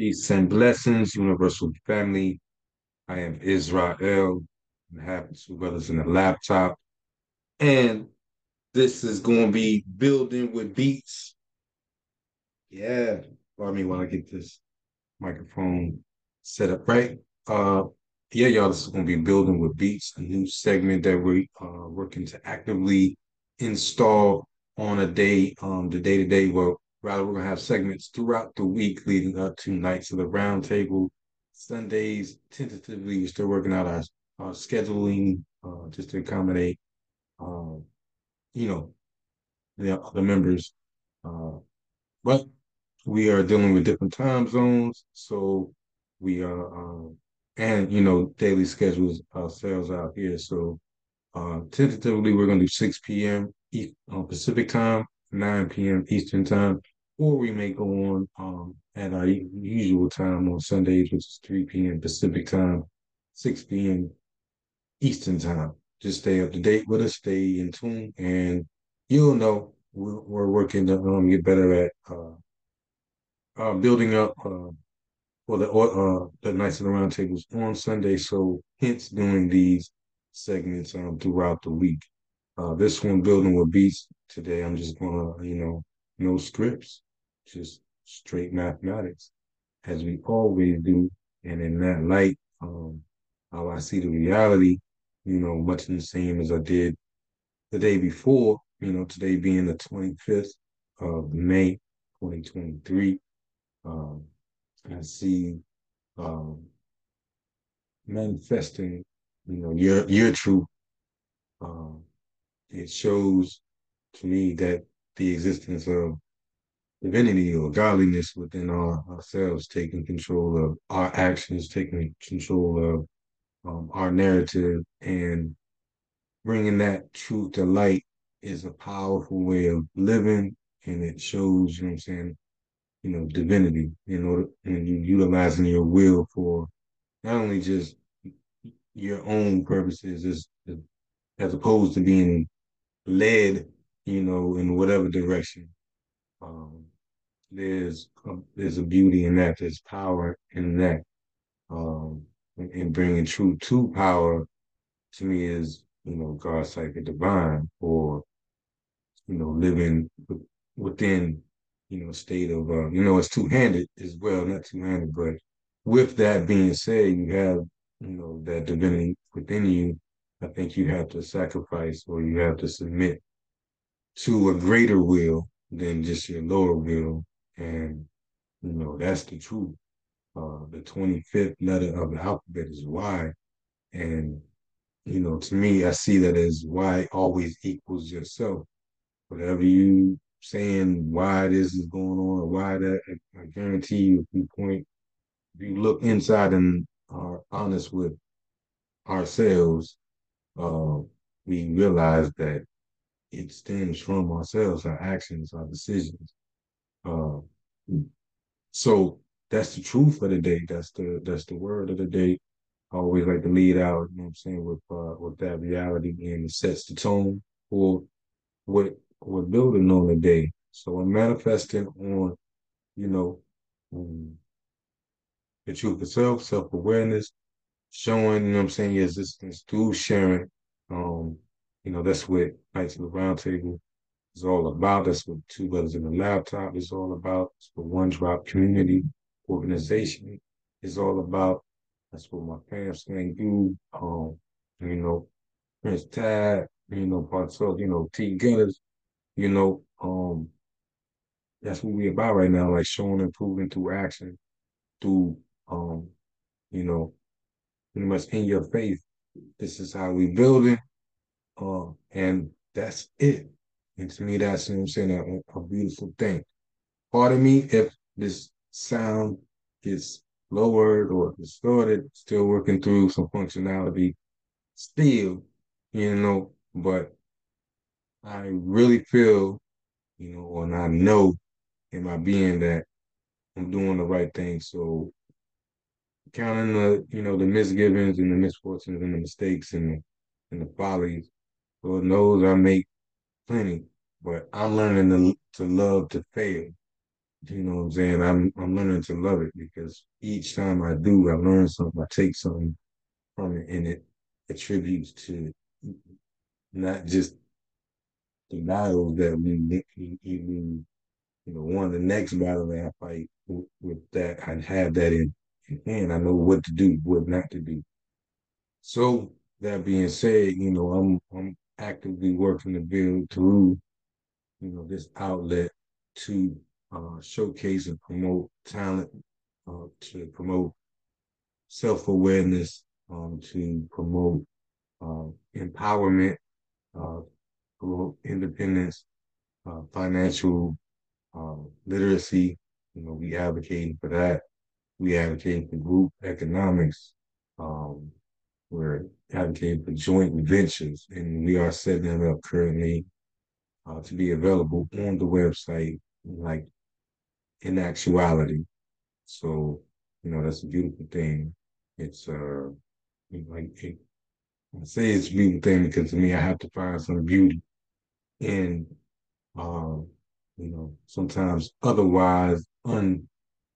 Peace and blessings, universal family. I am Israel. I have two brothers in the laptop. And this is going to be building with beats. Yeah. Pardon me while I get this microphone set up right. Uh, yeah, y'all, this is going to be building with beats, a new segment that we're uh, working to actively install on a day, um, the day to day. Well, rather, we're going to have segments throughout the week leading up to nights of the roundtable. Sundays, tentatively, we're still working out our, our scheduling uh, just to accommodate, um, you know, the, the members. Uh, but we are dealing with different time zones, so we are um, and you know daily schedules ourselves out here. So uh, tentatively, we're going to do 6 p.m. Uh, Pacific time, 9 p.m. Eastern time, or we may go on um, at our usual time on Sundays, which is 3 p.m. Pacific time, 6 p.m. Eastern time. Just stay up to date with us, stay in tune, and you'll know we're, we're working to um, get better at uh, uh, building up uh, well, the uh, the Nights of the Roundtables on Sunday, so hence doing these segments um, throughout the week. Uh, this one, Building with Beats, today I'm just gonna, you know, no scripts, just straight mathematics, as we always do. And in that light, um, how I see the reality, you know, much the same as I did the day before, you know, today being the 25th of May, 2023. Um, I see um, manifesting, you know, your your truth. Um, it shows to me that the existence of divinity or godliness within our, ourselves, taking control of our actions, taking control of um, our narrative, and bringing that truth to light is a powerful way of living, and it shows, you know I'm saying, you know, divinity in order and utilizing your will for not only just your own purposes as as opposed to being led, you know, in whatever direction. There's a, there's a beauty in that. There's power in that. Um, and bringing truth to power to me is you know God's sacred divine, or you know living within you know, state of, uh, you know, it's two handed as well, not two handed, but with that being said, you have, you know, that divinity within you. I think you have to sacrifice or you have to submit to a greater will than just your lower will. And, you know, that's the truth. Uh, the 25th letter of the alphabet is Y. And, you know, to me, I see that as Y always equals yourself. Whatever you saying why this is going on why that. I guarantee you, if you point, if you look inside and are honest with ourselves, uh, we realize that it stems from ourselves, our actions, our decisions. Uh, so that's the truth of the day. That's the that's the word of the day. I always like to lead out, you know what I'm saying, with uh, with that reality and it sets the tone for what we're building on the day. So I'm manifesting on, you know, um, the truth of self, self-awareness, showing, you know what I'm saying, your existence through sharing. Um, you know, that's what Nights of the Roundtable is all about. That's what Two Brothers in the Laptop is all about. That's what One Drop Community Organization is all about. That's what my parents can do. Um, you know, Prince Tad, you know, of, you know, T Gunners, you know, um, that's what we're about right now, like showing improvement through action, through um, you know, pretty much in your faith. This is how we build it. Uh, and that's it. And to me, that's you know I'm saying a, a beautiful thing. Pardon me if this sound gets lowered or distorted, still working through some functionality still, you know, but I really feel, you know, and I know in my being that I'm doing the right thing. So counting the, you know, the misgivings and the misfortunes and the mistakes and the, and the follies, Lord knows I make plenty, but I'm learning to, to love to fail. you know what I'm saying? I'm I'm learning to love it because each time I do, I learn something, I take something from it, and it attributes to not just the battles that we, we you know, one of the next battle that I fight with, with that, I have that in, in hand. I know what to do, what not to do. So that being said, you know, I'm I'm actively working to build through, you know, this outlet to uh, showcase and promote talent, uh, to promote self awareness, um, to promote uh, empowerment, uh, promote independence, uh, financial um, literacy. You know, we advocating for that. We advocating for group economics. Um, we're advocating for joint ventures, and we are setting them up currently uh, to be available on the website, like in actuality. So, you know, that's a beautiful thing. It's uh, like it, I say it's a beautiful thing because to me, I have to find some beauty in, um, you know, sometimes otherwise un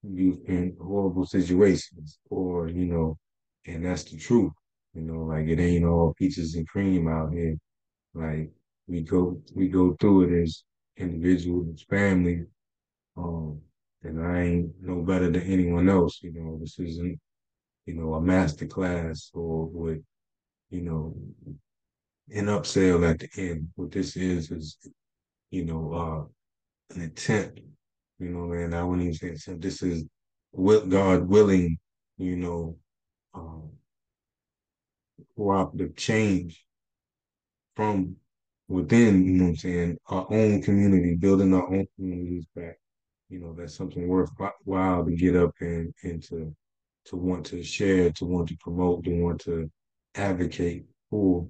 in horrible situations, or you know, and that's the truth. You know, like it ain't all peaches and cream out here. Like we go we go through it as individuals, as family. Um, and I ain't no better than anyone else. You know, this isn't, you know, a master class or with, you know, an upsell at the end. What this is is, you know, uh, an attempt. You know, man, I wouldn't even say attempt. This is God willing, you know, um, cooperative change from within, you know what I'm saying, our own community, building our own communities back. You know, that's something worthwhile to get up and, and to to want to share, to want to promote, to want to advocate for.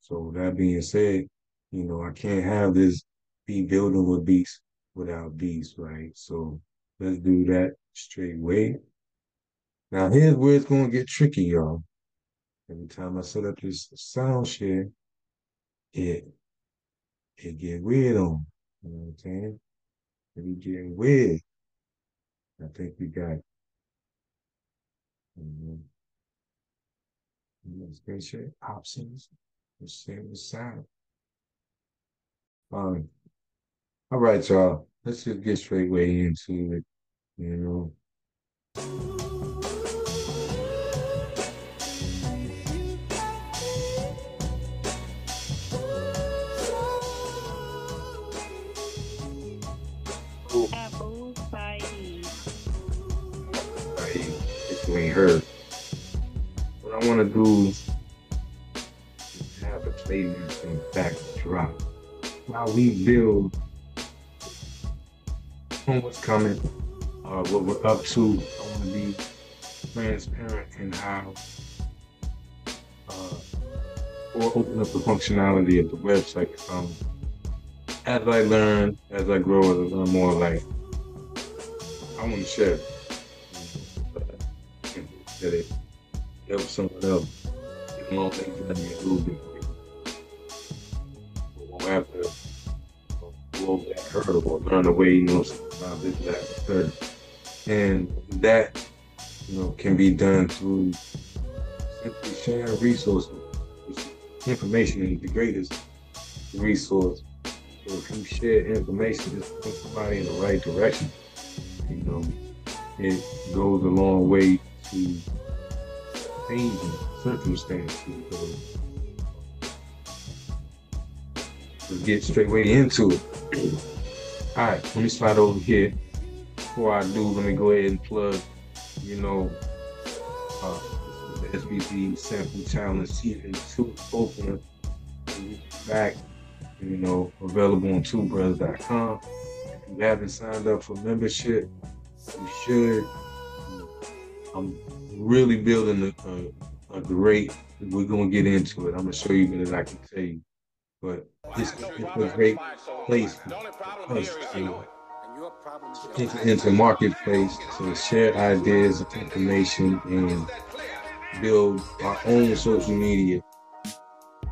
So that being said, you know, I can't have this be building with beats without beats, right? So let's do that straight way. Now here's where it's gonna get tricky, y'all. Every time I set up this sound share, it it get weird on. You know what I'm saying? It get weird. I think we got screen share options. The sound. Fine. All right, y'all. Let's just get straight way into it. You know. Heard. What I want to do is have the playlist in backdrop while we build on what's coming, uh, what we're up to. I want to be transparent in how, uh, or open up the functionality of the website. Um, as I learn, as I grow, as I learn more, like I want to share that it someone else. It won't make them a little bit. We won't have to over that hurdle or learn the way, you know, about this, that, third. And that, you know, can be done through simply sharing resources. Information is the greatest resource. So if you share information, just put somebody in the right direction. You know, it goes a long way to changing circumstances. Let's get straight way into it. All right, let me slide over here. Before I do, let me go ahead and plug, you know, uh, the SBC Sample Challenge Season 2 opener. Back, you know, available on twobrothers.com. If you haven't signed up for membership, you should. I'm really building a, a, a great. We're gonna get into it. I'm gonna show you than I can tell you, but it's, it's a great place for us to enter into marketplace to share ideas, and information, and build our own social media.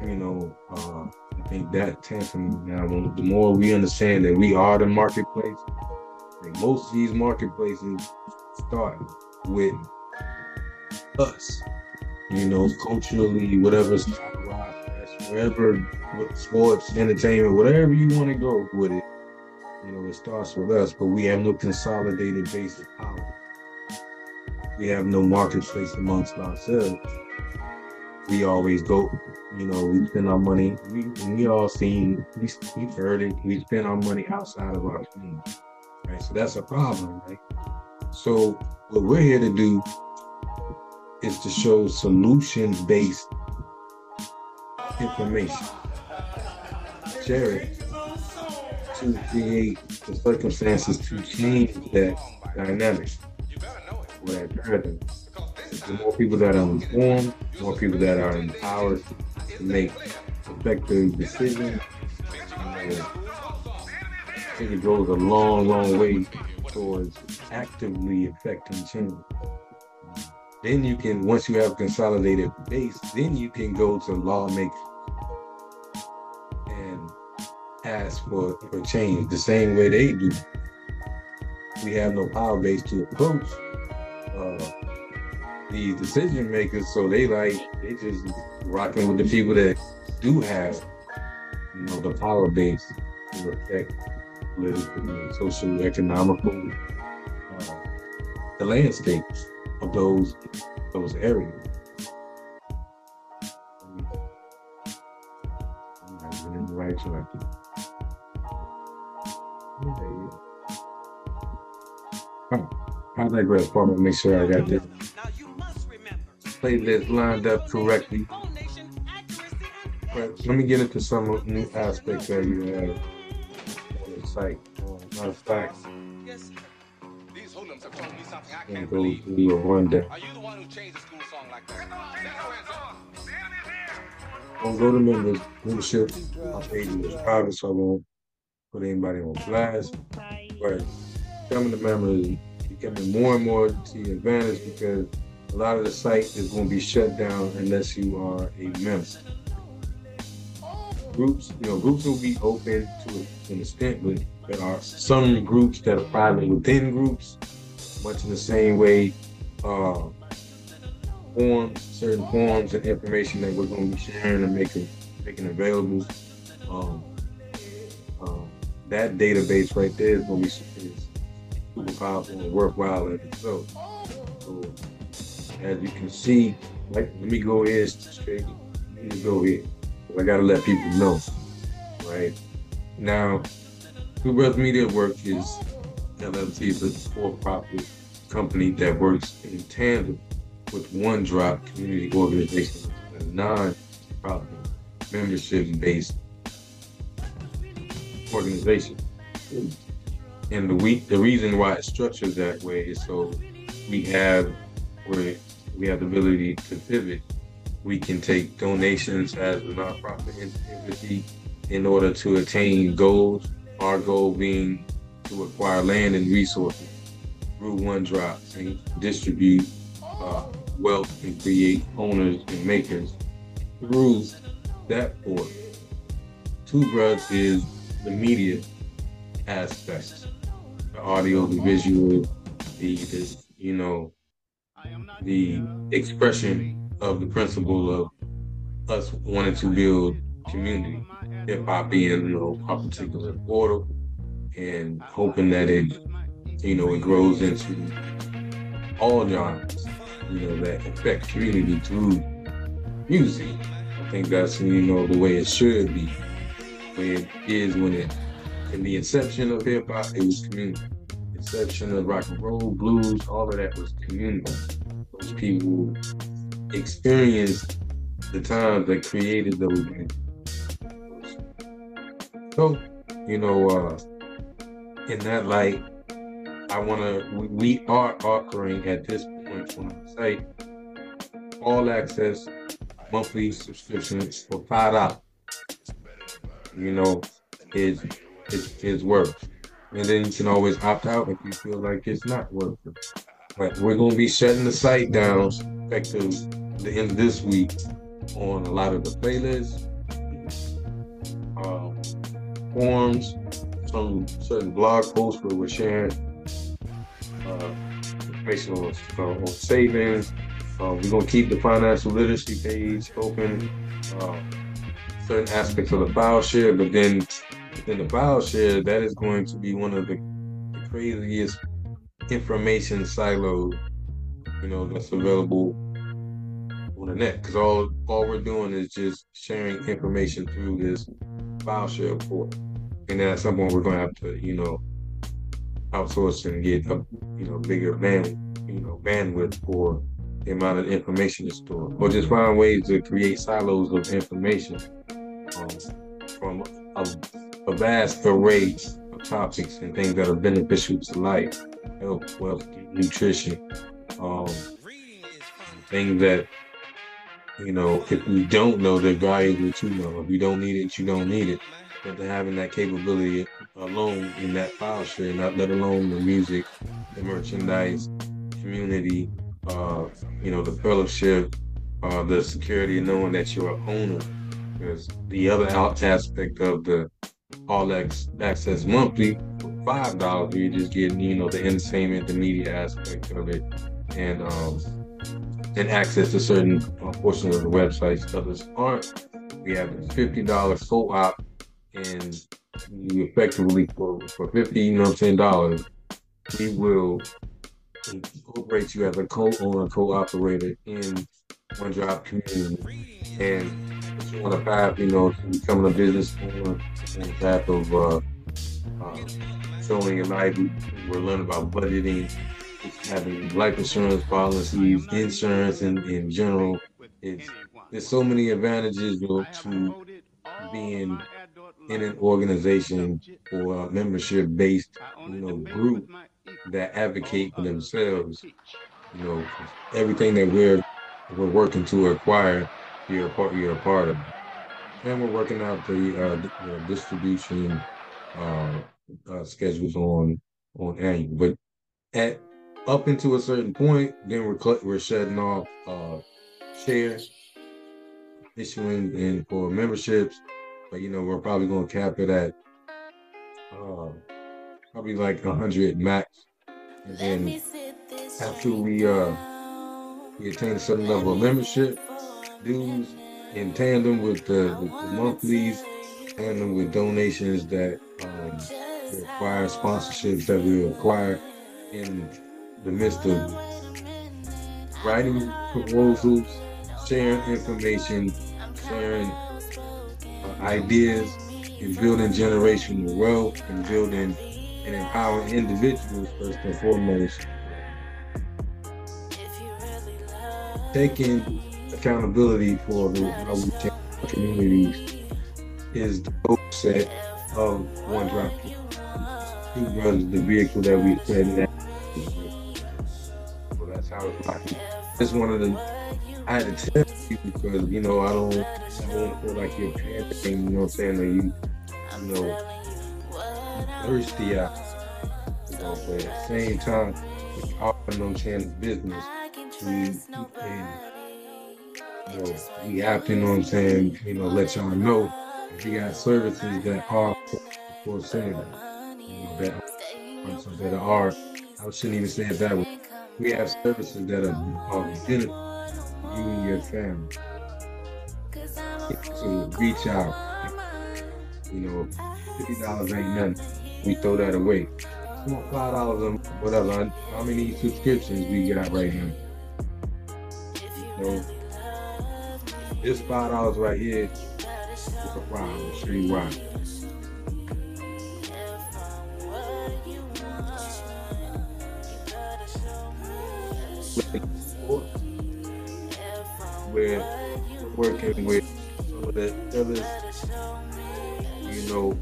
You know, uh, I think that tends to now the more we understand that we are the marketplace, Like most of these marketplaces start with us. You know, culturally, whatever's wherever sports, entertainment, whatever you want to go with it. You know, it starts with us, but we have no consolidated base of power. We have no marketplace amongst ourselves. We always go, you know, we spend our money. We we all seen, we we've heard it. We spend our money outside of our community, right? So that's a problem, right? So what we're here to do is to show solution-based information. It to create the circumstances to change that dynamic or that paradigm. The more people that are informed, the more people that are empowered to make effective decisions. Think it goes a long, long way towards actively affecting change. Then you can, once you have consolidated base, then you can go to lawmakers and ask for, for change the same way they do. We have no power base to approach uh, these decision makers, so they like they just rocking with the people that do have, you know, the power base to affect political, social, economical, uh, the landscape of those those areas. I'm in the right direction. I digress, Partner. Make sure I got this playlist lined up correctly. But let me get into some new aspects that you have on the site. Matter of fact, and go through a rundown. Are you the one who changed the school song like that? I'll go to members, membership. My page is private, so I won't put anybody on blast. But coming to member is becoming more and more to your advantage because a lot of the site is going to be shut down unless you are a member. Groups, you know, groups will be open to an extent, but there are some groups that are private within groups much in the same way uh, forms, certain forms and information that we're going to be sharing and making making available. Um, uh, that database right there is going to be is super powerful and worthwhile in itself. So, as you can see, like, let me go here straight. Let me go here. I got to let people know, right? Now, Two Brothers Media Work is LLC is a for-profit company that works in tandem with One Drop Community Organization, a non-profit membership-based organization. And the we, the reason why it's structured that way is so we have we have the ability to pivot. We can take donations as a nonprofit entity in order to attain goals our goal being to acquire land and resources through one drop and distribute uh, wealth and create owners and makers through that portal. Two Brothers is the media aspect, the audio, the visual, the, the you know, the expression of the principle of us wanting to build community hip hop being, you know, our particular portal and hoping that it, you know, it grows into all genres, you know, that affect community through music. I think that's, you know, the way it should be. The way it is when it, in the inception of hip hop, it was community. Inception of rock and roll, blues, all of that was community. Those people experienced the times that created those so, you know, uh, in that light, I want to, we, we are offering at this point on the site all access monthly subscriptions for five dollars. You know, is is is worth. And then you can always opt out if you feel like it's not worth it. But we're gonna be shutting the site down effective the end of this week on a lot of the playlists. Um, forums, some certain blog posts where we're sharing uh, information on, on savings. Uh, we're gonna keep the financial literacy page open. Uh, certain aspects of the file share, but then within the file share, that is going to be one of the, the craziest information silos, you know, that's available on the net. Because all all we're doing is just sharing information through this file share port, and then at some point we're gonna have to, you know, outsource and get a you know bigger band, you know, bandwidth for the amount of information to store, or just find ways to create silos of information um, from a, a, vast array of topics and things that are beneficial to life, health, wealth, nutrition, um, things that you know, if you don't know the value that you know, if you don't need it, you don't need it. But having that capability alone in that file share, not let alone the music, the merchandise, community, uh, you know, the fellowship, uh, the security of knowing that you're an owner. Because the other aspect of the all access monthly for five dollars, you're just getting, you know, the entertainment, the media aspect of it, and um, and access to certain uh, portions of the websites others aren't. We have a fifty dollars co-op, and you effectively for for fifty, you know, what I'm saying dollars, we will incorporate you as a co-owner, co-operator in One Drop community. And if you on a path, you know, to becoming a business owner on the path of uh, uh, showing your life. We're learning about budgeting, having life insurance policies, insurance in, in general. It's, there's so many advantages to being in an organization or a membership based you know group that advocate for themselves. You know, everything that we're we're working to acquire, you're a part you're a part of. And we're working out the, uh, the distribution uh, uh, schedules on on annual. But at up into a certain point, then we're we're shutting off uh, shares, issuing and for memberships. But you know, we're probably going to cap it at uh, probably like a hundred max and then after we uh we attain a certain level of membership dues in tandem with the, with the monthlies, tandem with donations that um, require sponsorships that we acquire in the midst of writing proposals, sharing information, sharing uh, ideas, and building generational wealth and building and empowering individuals first and foremost. Taking accountability for the, how we change communities is the goal set of One Drop. Two brothers, the vehicle that we said that. It's one of the I had to tell you because you know I don't I don't feel like you're panicking, you know what I'm saying? That you you know thirsty out. You know, but at the same time, it's all no chance business. We, you know, we have to, you know what I'm saying, you know, let y'all know you got services that are for sale, you know, that, that are, I shouldn't even say it that way. We have services that are, are benefit you and your family. So reach out. You know, fifty dollars ain't nothing we throw that away. Five dollars on whatever. How many subscriptions we got right now? This five dollars right here is a problem. I'll show you why. We're working with some of the others, you know,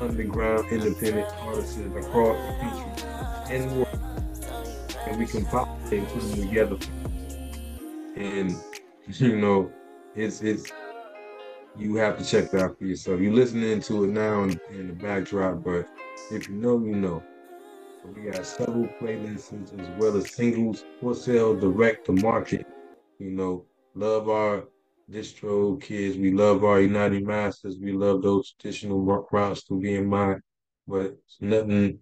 underground independent artists across the country and world. And we compile and put them together. And you know, it's it's you have to check that out for yourself. You're listening to it now in, in the backdrop, but if you know, you know. We got several playlists as well as singles for sale direct to market. You know, love our DistroKids. We love our United Masters. We love those traditional routes to be in mind, but nothing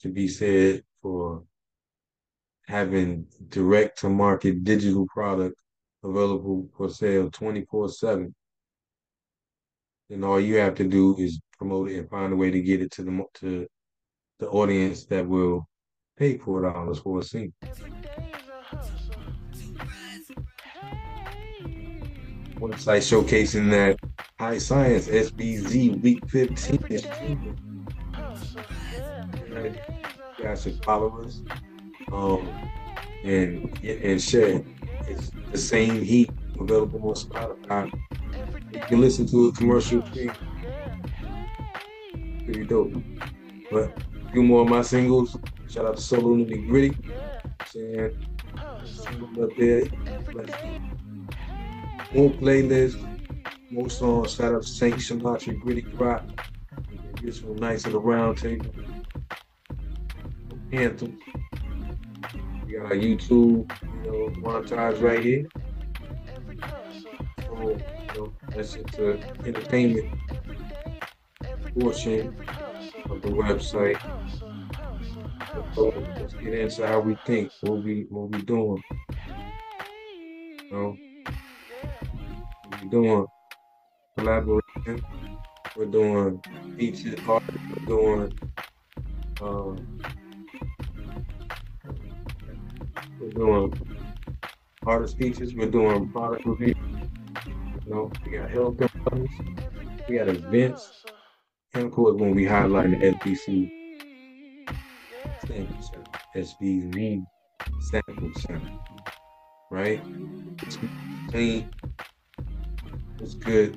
to be said for having direct to market digital product available for sale 24 7. And all you have to do is promote it and find a way to get it to the to the audience that will pay four dollars for a scene. Website showcasing that high science SBZ week 15 is You guys should follow us um, and and share. It's the same heat available on Spotify. You can listen to a commercial. Pretty dope. But few more of my singles. Shout out to Solo Nitty Gritty. Saying single up there. More playlists, more songs. Shout out to Saint Sumatra Gritty Rock. Get some nice at the round table. Anthem. We got our YouTube, you know, montage right here. So, you know, that's just the entertainment portion of the website. Let's get into how we think, what we what we doing. You know, what we doing collaboration. We're doing featured art. We're doing um, we're doing artist features. We're doing product reviews. You know, we got health companies. We got events. Of course, when we highlight the SBC sample center, SBC sample center, right? It's clean. It's good.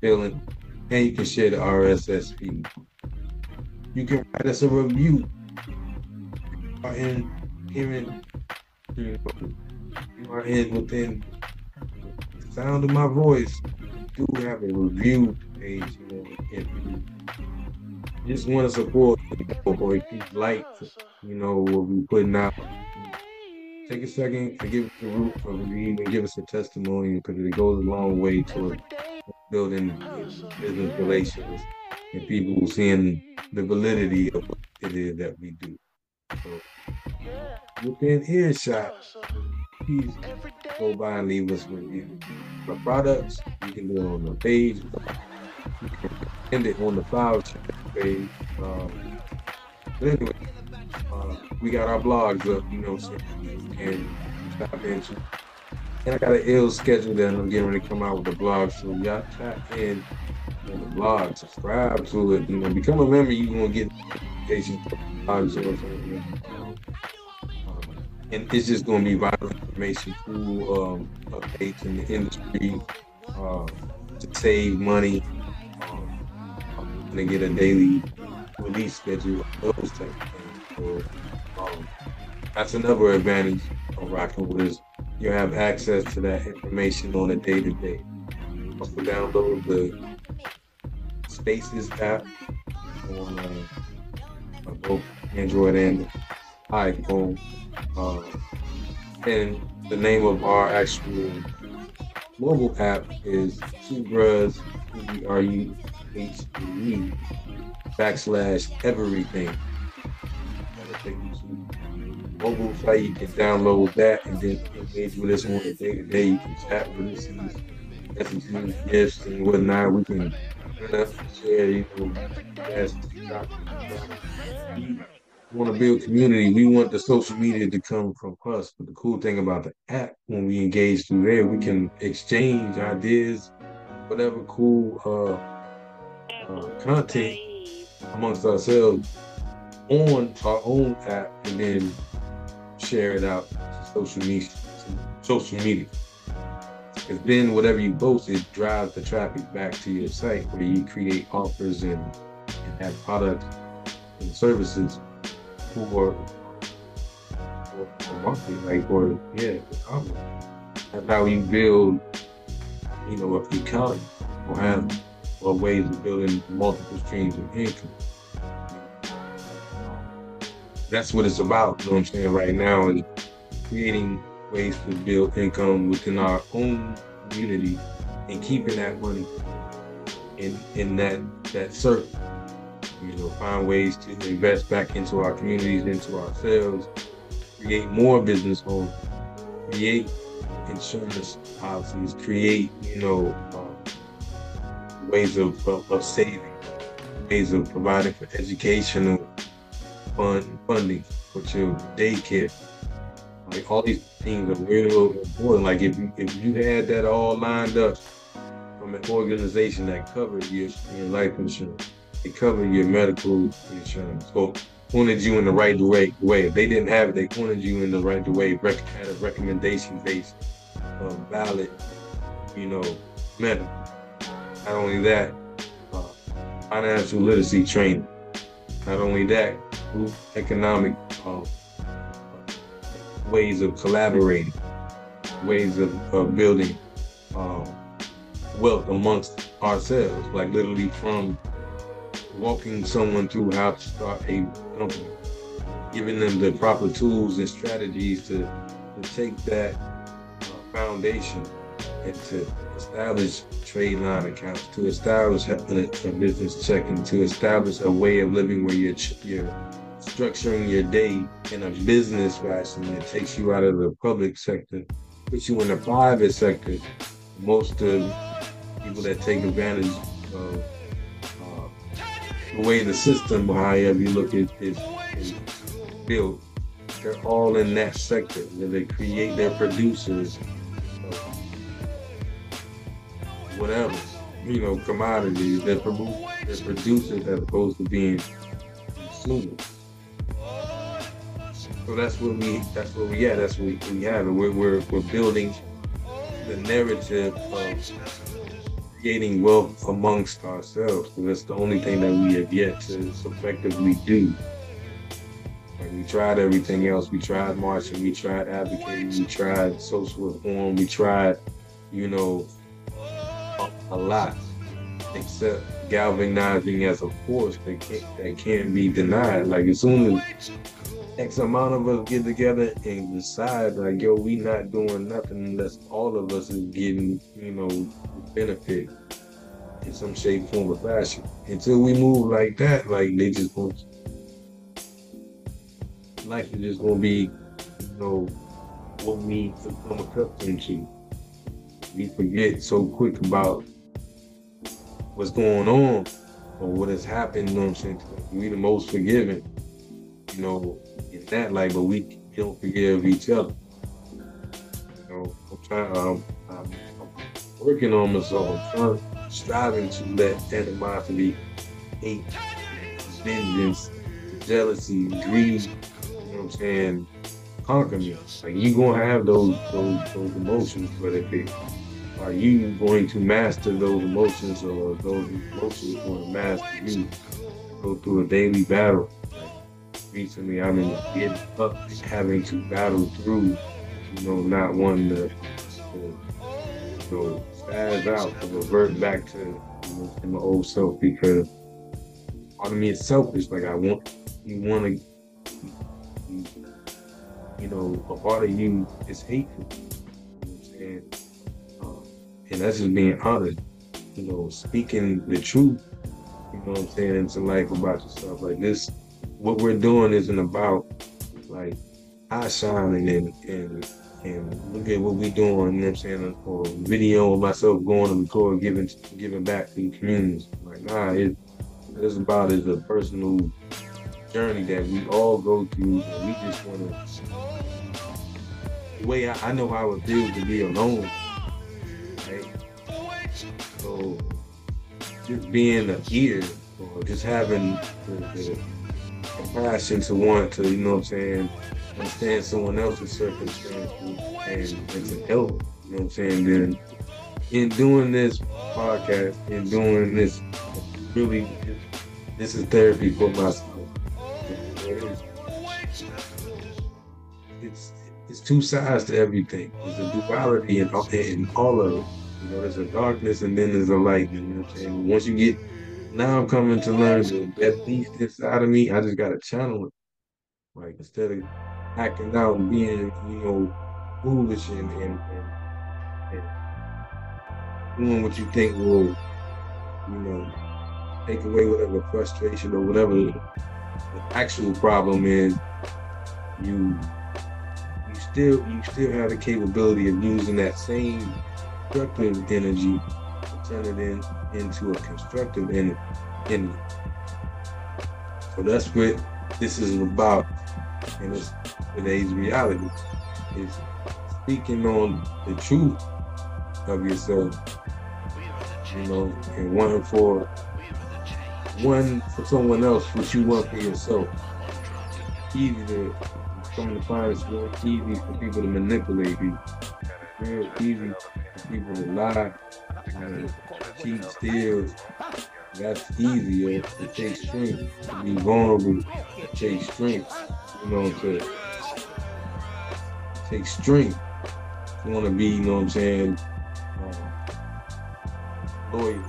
Feeling. And you can share the RSS feed. You can write us a review. Are in you, you are in within the sound of my voice. Do have a review page, you know, if you just want to support, or if you like, you know, what we putting out. Take a second to give us a root for and give us a testimony because it goes a long way toward building business relations and people seeing the validity of what it is that we do. So within earshot, please go by and leave us a review. For products, you can do it on the page. You can end it on the file page. Um, but anyway, uh, we got our blogs up, you know, and. And I got an ill schedule that I'm getting ready to come out with the blog, so y'all tap in on the blog, subscribe to it, you know, become a member. You're gonna get notifications blogs or. Um, and it's just gonna be vital information, cool um, updates in the industry uh, to save money. Gonna get a daily release schedule, those type of things. So, um, that's another advantage of with us. You have access to that information on a day to day. Also download the Spaces app on uh, both Android and iPhone. Uh, and the name of our actual mobile app is Two Bros, E-R-U-H-E backslash everything. Mobile site, you can download that and then engage with us on a day to day. You can chat with us messages, gifts, and whatnot. We can share, you know, we want to build community. We want the social media to come from us. But the cool thing about the app, when we engage through there, we can exchange ideas, whatever cool uh, uh, content amongst ourselves on our own app, and then share it out to social media. Social media. Because then whatever you post, it drives the traffic back to your site where you create offers and, and have products and services for, for, for marketing, like for yeah. That's how you build, you know, a economy or have or ways of building multiple streams of income. That's what it's about, you know what I'm saying, right now is creating ways to build income within our own community and keeping that money in in that that circle. You know, find ways to invest back into our communities, into ourselves, create more business homes, create insurance policies, create, you know, um, ways of, of, of, saving, ways of providing for educational fund funding for your daycare. Like all these things are real important. Like if you, if you had that all lined up from an organization that covered your, your life insurance, it covered your medical insurance, or pointed you in the right way. If they didn't have it, they pointed you in the right way. Had a recommendation based, um, valid, you know, medical. Not only that, uh, financial literacy training. Not only that, economic uh, ways of collaborating, ways of, of building um, wealth amongst ourselves, like literally from walking someone through how to start a company, giving them the proper tools and strategies to, to take that foundation and to establish trade line accounts, to establish a, a business checking, to establish a way of living where you're, you're structuring your day in a business fashion that takes you out of the public sector, puts you in the private sector. Most of people that take advantage of uh, the way the system, however you look at it, is built, they're all in that sector where they create their producers, whatever, you know, commodities. that produce they're producers as opposed to being consumers. So that's what we that's what we at. That's what we, we have. And we're, we're we're building the narrative of creating wealth amongst ourselves. And that's the only thing that we have yet to effectively do. Like we tried everything else. We tried marching. We tried advocating. We tried social reform. We tried, you know, a, lot, except galvanizing as a force that can't, that can't be denied. Like as soon as X amount of us get together and decide like, yo, we not doing nothing unless all of us is getting, you know, benefit in some shape, form, or fashion. Until we move like that, like they just going life is just gonna be, you know, what we become accustomed to. We forget so quick about what's going on or what has happened, you know what I'm saying? We the most forgiving, you know, in that light, but we don't forgive each other. You know, I'm trying, I'm, I'm working on myself. I'm trying, striving to let animosity, hate, vengeance, jealousy, greed, you know what I'm saying, conquer me. Like you gonna have those those those emotions, but if it are you going to master those emotions or those emotions going to master you? Go through a daily battle recently I've been getting up having to battle through, you know, not wanting to, to you know, spaz out to revert back to, you know, my old self because part of me is selfish. Like I want, you want to, you know, a part of you is hateful. You know and that's just being honest. You know, speaking the truth. You know what I'm saying into life about yourself. Like this what we're doing isn't about like eye shining and and and look at what we're doing, you know what I'm saying, or video of myself going to record giving giving back to the communities. Like nah, it it's about is a personal journey that we all go through and we just wanna the way I, I know how it feels to be alone. So just being a ear or just having the, the compassion to want to, you know what I'm saying, understand someone else's circumstances and, and to help, you know what I'm saying, then in doing this podcast in doing this, really, this is therapy for myself. It's it's two sides to everything. There's a duality in, in all of it. You know, there's a darkness and then there's a light. You know what I'm saying? Once you get now I'm coming to learn that beast inside of me, I just gotta channel it. Like instead of acting out and being, you know, foolish and, and, and, and doing what you think will, you know, take away whatever frustration or whatever the actual problem is, you you still you still have the capability of using that same destructive energy turn it in into a constructive energy. So that's what this is about, and it's today's reality is speaking on the truth of yourself, you know, and wanting for one for someone else what you want for yourself. Easy to find it's real easy for people to manipulate you. Real easy for people to lie, and cheat, steal. That's easier. to take strength to be vulnerable. It takes strength, you know, to take strength. You want to be, you know what I'm saying, um, loyal.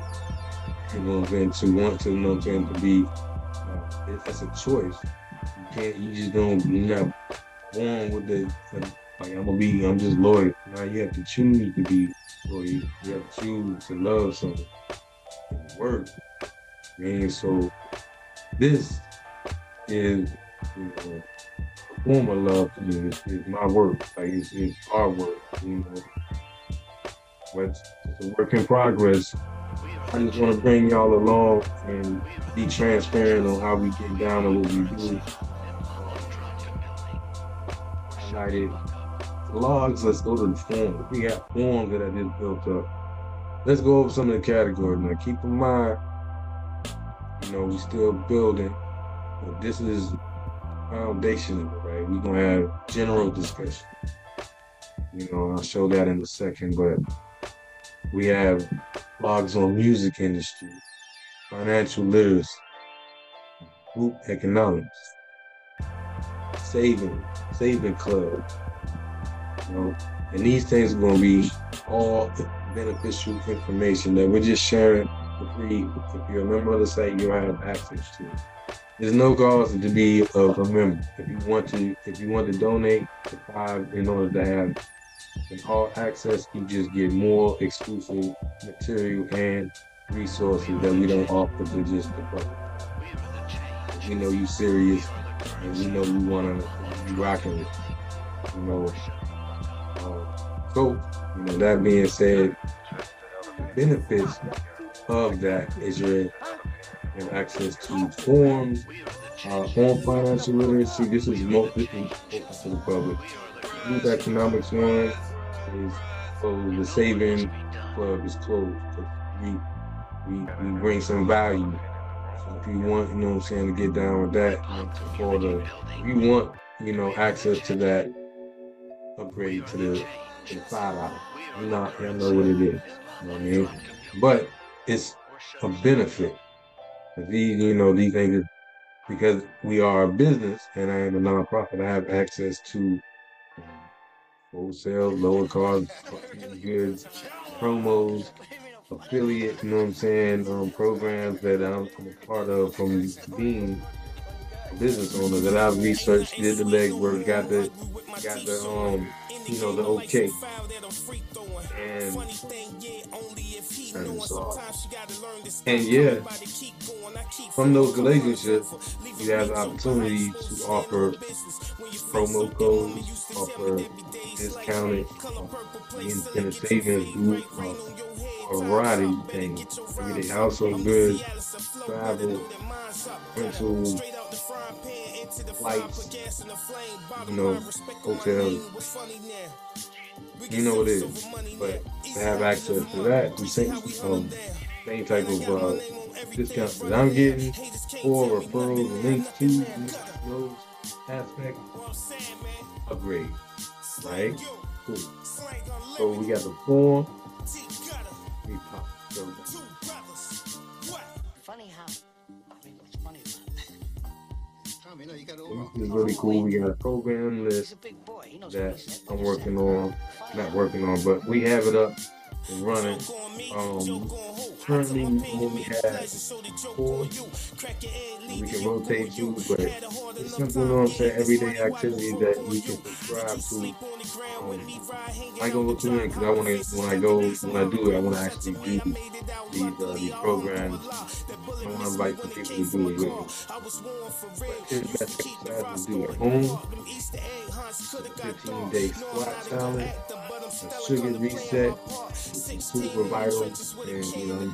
You know what I'm saying? To want to, you know what I'm saying, to be, uh, that's a choice. You can't, you just don't, you're not born with the, like, I'm gonna be, I'm just loyal. Now you have to choose to be loyal. You have to choose to love something. Work. Man, so this is, you know, form of love to me is, is my work. Like it's, it's our work, you know. But it's a work in progress. I just want to bring y'all along and be transparent on how we get down and what we do. United logs, let's go to the form. We got forms that I just built up. Let's go over some of the categories. Now keep in mind, you know, we still building, but this is foundational, right? We're gonna have general discussion. You know, I'll show that in a second, but we have blogs on music industry, financial literacy, group economics, saving, saving club. You know, and these things are gonna be all beneficial information that we're just sharing for free. If you're a member of the site, you'll have access to it. There's no cost to be a, a member. If you want to, if you want to donate to five in order to have an all access, you just get more exclusive material and resources that we don't offer to just the public. We know you're serious, and we know you wanna be rocking it. You know. So, you know, that being said, benefits of that is your access to forms uh, financial literacy. This is mostly open to the public. Group economics one is. The saving club is closed. We, we, we bring some value. So if you want, you know what I'm saying, to get down with that, you know, the, if you want, you know, access to that, upgrade to the, to the five dollars. You know, you know what it is. You know what I mean? But it's a benefit. These, you know, these things, because we are a business and I am a nonprofit, I have access to wholesale, lower cost goods, promos, affiliate, you know what I'm saying, um, programs that I'm, I'm a part of from being business owner that I've researched, did the legwork, got the got the um you know the okay. And and, so, and yeah, from those relationships, you have the opportunity to offer promo codes, offer discounted uh, independent savings group, uh, variety of things, everyday household goods, travel, rental, flights, you know, hotels. You know what it is. But to have access to that, the same, um, same type of uh, discounts that I'm getting, or referrals and links to those aspects, upgrade. Right? Cool. So we got the form. We pop. Funny how. I mean, what's funny about It's really cool. We got a program list that I'm working on, not working on, but we have it up and running. Um, currently we have four. We can rotate to, but it's simple, you know what I'm saying, everyday activities that we can subscribe to. Um, I go look into it because I want to, when I go, when I do it, I want to actually do these, uh, these programs. I want to invite the people to do it with me. But it's best exercise to do at home 15 day squat challenge, sugar reset, super vital, and you know,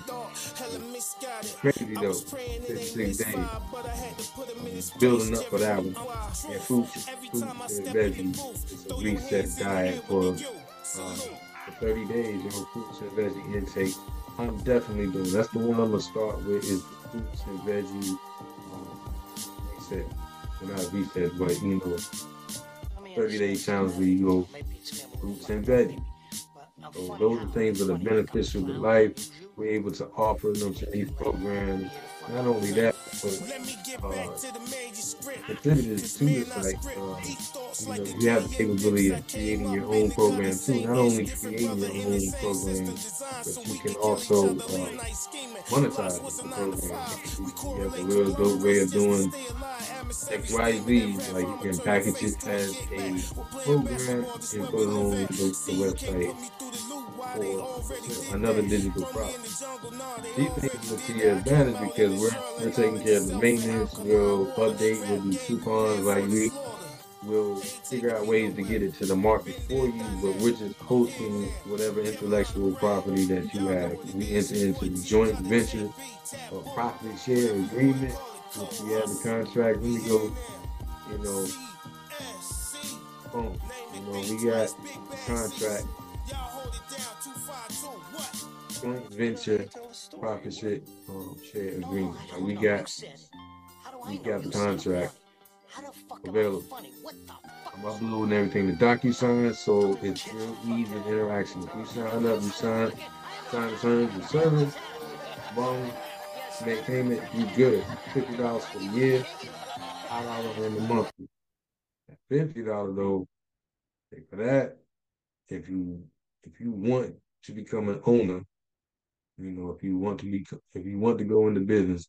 crazy though. 56 days. Um, building up for that one. And fruits, fruits and veggies. It's a reset diet for, uh, for 30 days, you know, fruits and veggie intake. I'm definitely doing. That's the one I'm gonna start with is fruits and veggie um, reset. Well, not reset, but you know, 30 day challenge where you go fruits and veggies. So those are things that are beneficial to life. We're able to offer them to these programs. Not only that, but uh, contributors to the site, uh, you know, you have the capability of creating your own program too. Not only creating your own program, but you can also uh, monetize the program. You have a real dope way of doing XYZ, like you can package it as a program and put it on the, the website or another digital product. These things will to your advantage because we're, we're taking care of the maintenance, we'll update, we'll coupons, like we will figure out ways to get it to the market for you, but we're just hosting whatever intellectual property that you have. We enter into joint venture or profit share agreement if you have a contract, we go, you know, boom. You know, we got the contract, venture, profit share, um, share agreement. Like we got, we got the contract available. I'm uploading everything to DocuSign, so it's real easy interaction. If you sign up, you sign, sign the terms of service, boom make payment, you good. Fifty dollars for the year, five dollars in the monthly. Fifty dollars though, for that. If you if you want to become an owner, you know, if you want to be if you want to go into business,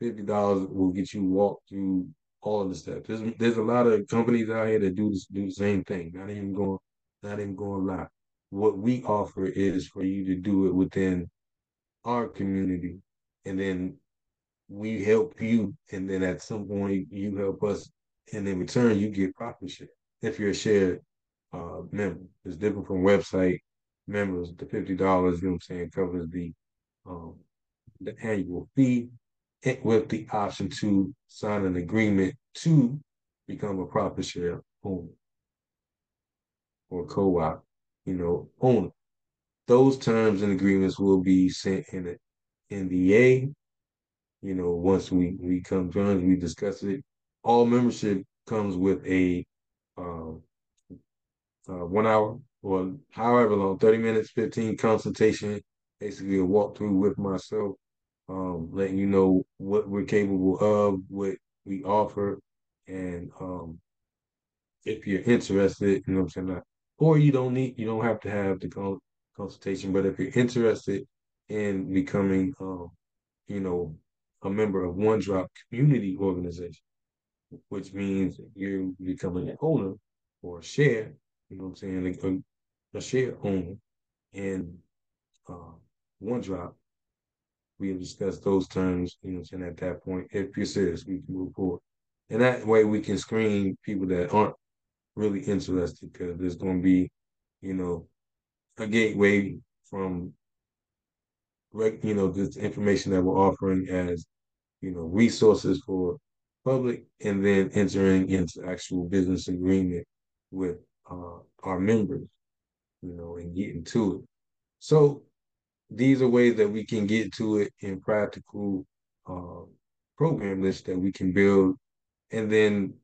fifty dollars will get you walk through all of the steps. There's there's a lot of companies out here that do this do the same thing. Not even going not even going lie. What we offer is for you to do it within our community and then we help you, and then at some point you help us, and in return you get profit share if you're a shared uh, member. It's different from website members. The fifty dollars, you know what I'm saying, covers the um, the annual fee with the option to sign an agreement to become a profit share owner or co-op, you know, owner. Those terms and agreements will be sent in it NDA. You know, once we we come join, we discuss it. All membership comes with a uh, uh, one hour or however long, 30 minutes, 15 consultation, basically a walkthrough with myself, um, letting you know what we're capable of, what we offer, and um, if you're interested, you know what I'm saying, or you don't need, you don't have to have the consultation, but if you're interested in becoming, um, you know, a member of One Drop Community Organization, which means you becoming an owner or a share, you know what I'm saying, a, a share owner in uh, One Drop. We have discussed those terms, you know what at that point. If you're serious, we can move forward. And that way we can screen people that aren't really interested because there's going to be, you know, a gateway from you know, this information that we're offering as, you know, resources for public and then entering into actual business agreement with uh, our members, you know, and getting to it. So these are ways that we can get to it in practical uh, program lists that we can build and then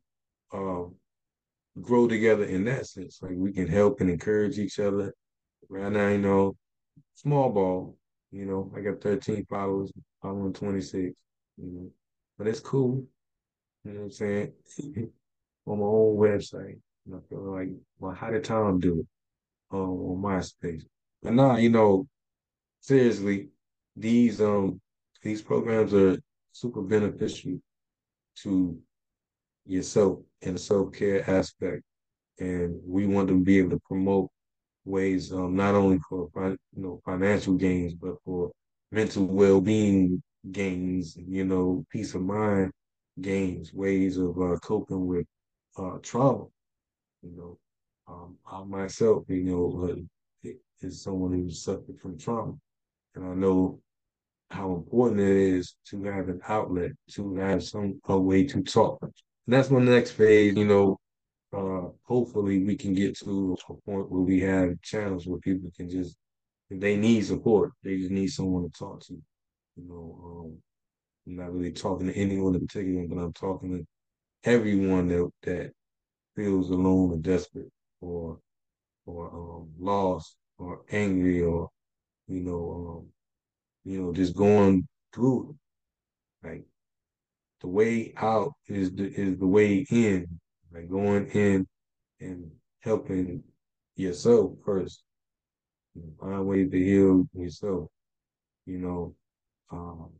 uh, grow together in that sense. Like we can help and encourage each other. Right now, you know, small ball, you know, I got 13 followers. I'm on 26. You know, but it's cool. You know what I'm saying? on my own website. Know, I feel like, well, how did Tom do it um, on MySpace? But now, you know, seriously, these um these programs are super beneficial to yourself in the self care aspect, and we want to be able to promote ways, um, not only for you know financial gains, but for mental well-being gains, you know, peace of mind gains, ways of uh, coping with uh, trauma. You know, um, I myself, you know, is someone who suffered from trauma, and I know how important it is to have an outlet, to have some a way to talk. And that's my next phase, you know. Uh, hopefully we can get to a point where we have channels where people can just if they need support, they just need someone to talk to. You know, um, I'm not really talking to anyone in particular, but I'm talking to everyone that that feels alone or desperate or or um, lost or angry or you know um, you know just going through. Like the way out is the is the way in. Like going in and helping yourself first. You know, find ways to heal yourself. You know, um,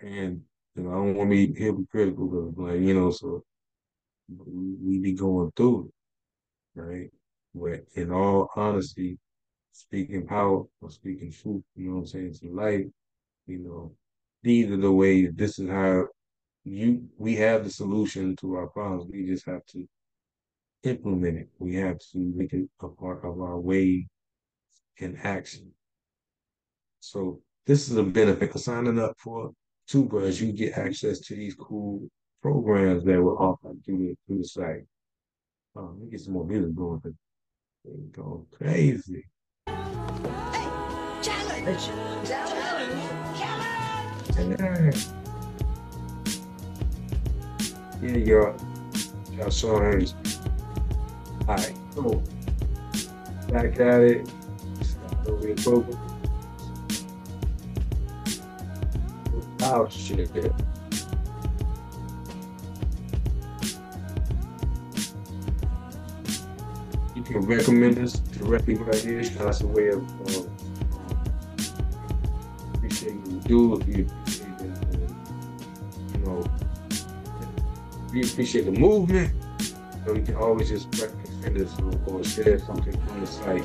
and you know I don't want to be hypocritical, but like you know, so we, be going through right? But in all honesty, speaking power or speaking truth, you know what I'm saying, to life, you know, these are the ways, this is how you we have the solution to our problems. We just have to implement it. We have to make it a part of our way in action. So this is a benefit of signing up for Bruhs. You get access to these cool programs that were offered through the through the site. Um, let me get some more music going, they go crazy. Hey, challenge! Challenge! Challenge! Yeah, y'all. Y'all saw him. All right, cool. Back at it. Start over the program. Oh, shit. Recommend us directly right here. That's a way of uh, appreciating you do if you appreciate. Uh, you know, we appreciate the movement. So we can always just recommend us or, or share something on the site.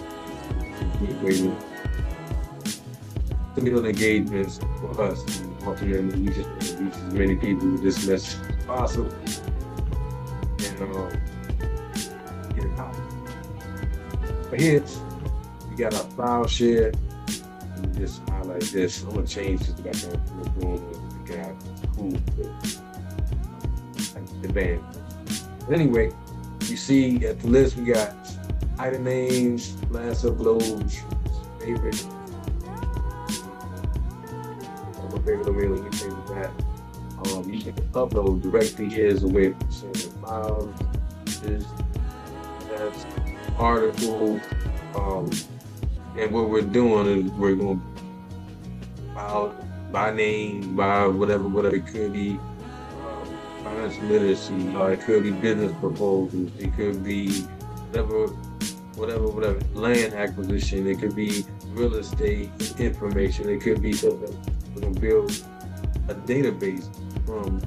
Way to build engagements for us. Ultimately, we just reach as many people with this message as possible. And um, Here, we got our file share. Let just highlight this. I'm gonna change this back on the room. We got cool the band. But anyway, you see at the list we got item names, last uploads, favorite. I'm a favorite really you think that. Um, you can upload directly here as a way of sending files. This, that's article. Um, and what we're doing is we're going to file by name, by whatever, whatever it could be financial literacy, or it could be business proposals, it could be whatever, whatever, whatever, land acquisition, it could be real estate information, it could be something we're gonna build a database from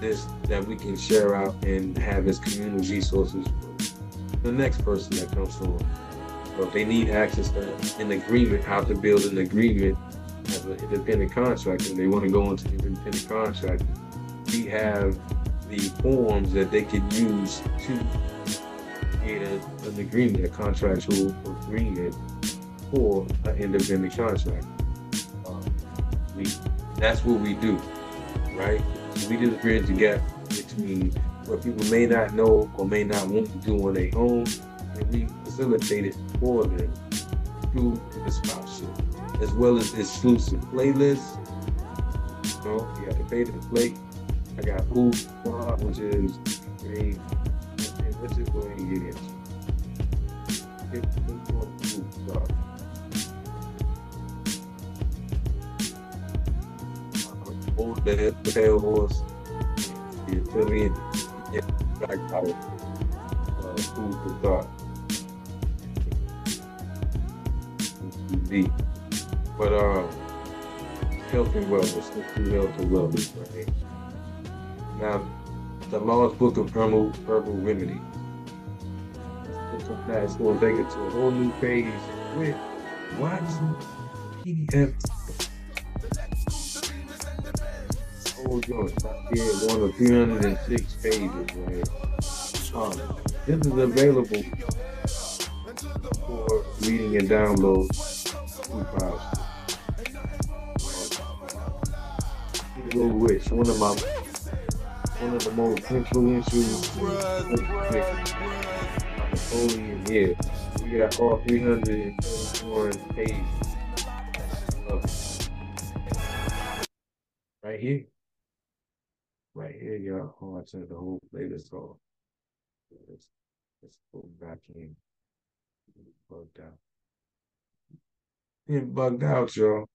this that we can share out and have as community resources for the next person that comes forward. If they need access to an agreement, how to build an agreement as an independent contractor, they want to go into independent contractor, we have the forms that they could use to create a, an agreement, a contractual agreement for an independent contract. Um, we that's what we do, right? We just bridge the gap between what people may not know or may not want to do on their own, and we facilitate it for them through the scholarship, as well as exclusive playlists. You know, you have to pay to plate. I got Food which is a let's just go ahead and get into it. Old the Pale Horse, the affiliate, yeah, Black Power, uh, Food for Thought. But uh, health and wellness, health and wellness, right? Now, the Lost Book of Herbal, Herbal Remedy. That's going to take it to a whole new page with watching PDF. Oh, joint. Yeah, one of 306 pages, man. Um, This is available for reading and download through files. Which one of my one of the most influential Napoleon Hill. We got all 331 pages of. Right here. Right here, y'all. Oh, I turned the whole playlist off. Let's, let's go back in. Bugged out. It bugged out, y'all.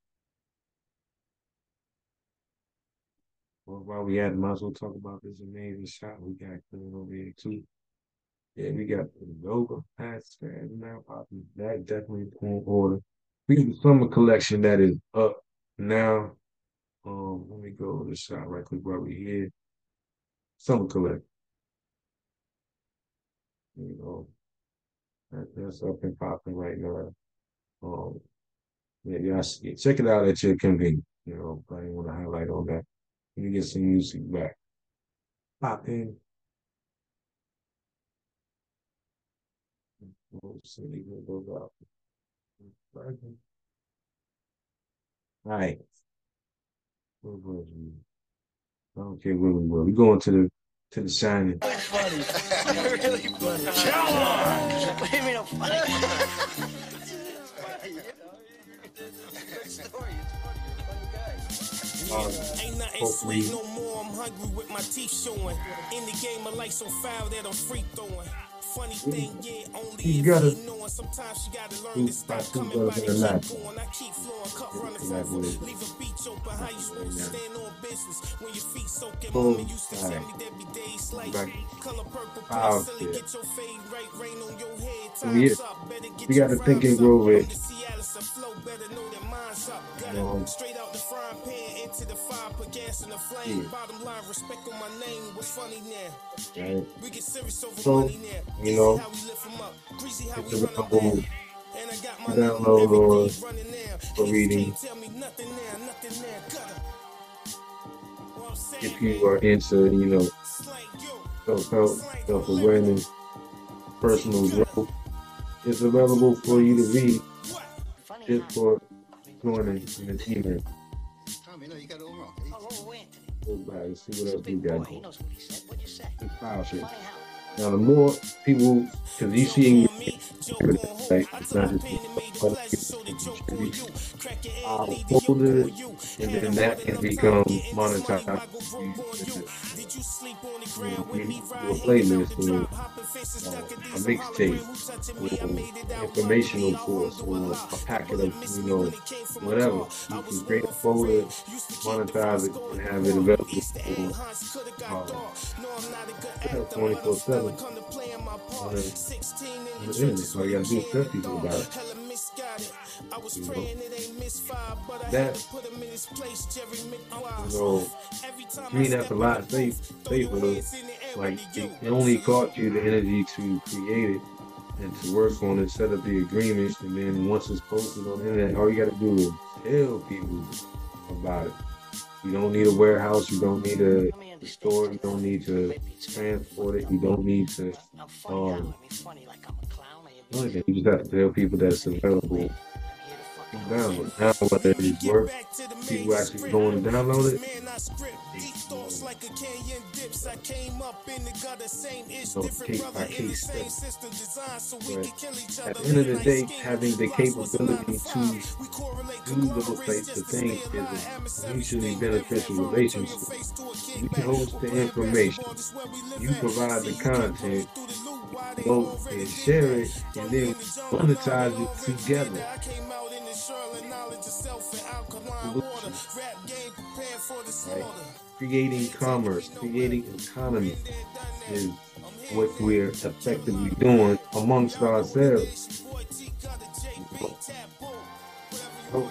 Well, while we it, might as well talk about this amazing shot we got coming over here too. Yeah, we got the Nova hats now popping. That definitely on order. We the summer collection that is up now. Um, let me go to the shot right quick while we here. Summer collection. You know, that, that's up and popping right now. Um, yeah, y'all check it out at your convenience. You know, I didn't want to highlight all that. Let me get some music back. Pop in. All right. Where was we? I don't care where we were. We're going to the to the shining. Funny. really funny. Challenge! What do you mean I'm funny? Uh, Ain't nothing sweet no more. I'm hungry with my teeth showing. In the game, of life so foul that I'm free throwing. Funny thing, yeah, only you gotta, knowing. Sometimes she gotta learn to stop coming by the keep. I keep flowing, cut running from leave a beach open. How you supposed to stand on business when your feet soaking? Mama used to tell me there be days like color purple, constantly get your fade right, rain on your head. Time's up, better get you gotta think and grow it. Straight out the frying pan into the fire, put gas in the flame. Bottom line, respect on my name. What's funny now? We get serious over money now. You know, it's available download or for reading. If you are into, you know, self-help, self-awareness, personal growth, it's available for you to read just for joining in the team. Tommy, no, you got it all wrong. Oh, Anthony. see what else we got. He knows what he said. What'd you? It's shit. Now, the more people, because you see, uh, folder, and then that can become monetized. You, you, a playlist or uh, a mixtape or informational course or a packet of, you know, whatever. You can create a folder, monetize it, and have it available for uh, 24 7 the internet. So you gotta tell people about it. I was praying it ain't misfire, but I that, put him in his place, Jerry So, to me, that's a lot of faith. safe, safer. Like, it, it only cost you the energy to create it and to work on it, set up the agreement, and then once it's posted on the internet, all you got to do is tell people about it. You don't need a warehouse. You don't need a store. You don't need to transport it. You don't need to. Um, you just have to tell people that it's available now, now whether it's work, people actually going to download it. So case by case study. But at the end of the day, having the capability to do those types of things is a mutually beneficial relationship. You host the information, you provide the content, go and share it, and then monetize it together. Right. Creating commerce, creating economy is what we're effectively doing amongst ourselves. Oh,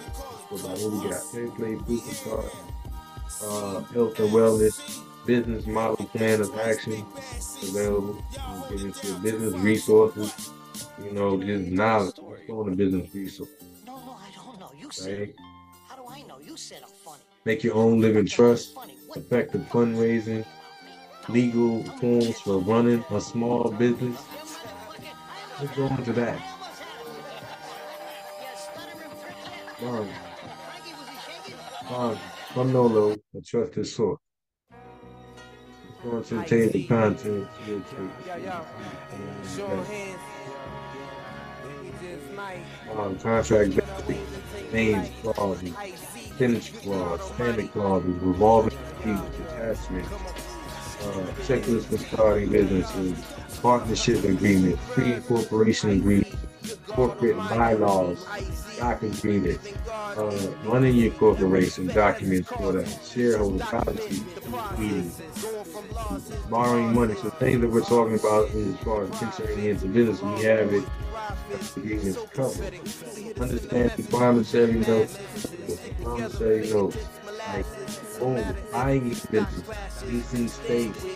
what we got? Play, superstar, uh, health and wellness, business model plan of action available. Get into business resources, you know, just knowledge on the business resources. Right? How do I know? You said I'm funny. Make your own living trust, effective fundraising, legal forms for running a small business. Let's go into that. Marvin. Marvin. From Nolo, a trusted source. Going to take the content. Yo, yo. Um, contract names clauses, finish clause, payment clauses, revolving fees, attachments, uh, checklist for starting businesses, partnership agreement, pre-incorporation agreement, corporate bylaws, stock agreement, uh, running your corporation documents for the shareholder policy meeting, borrowing money. So things that we're talking about is as far as entering into business, we have it agreements covered. Understand promissory notes, promissory notes, like boom, buying business, leasing space,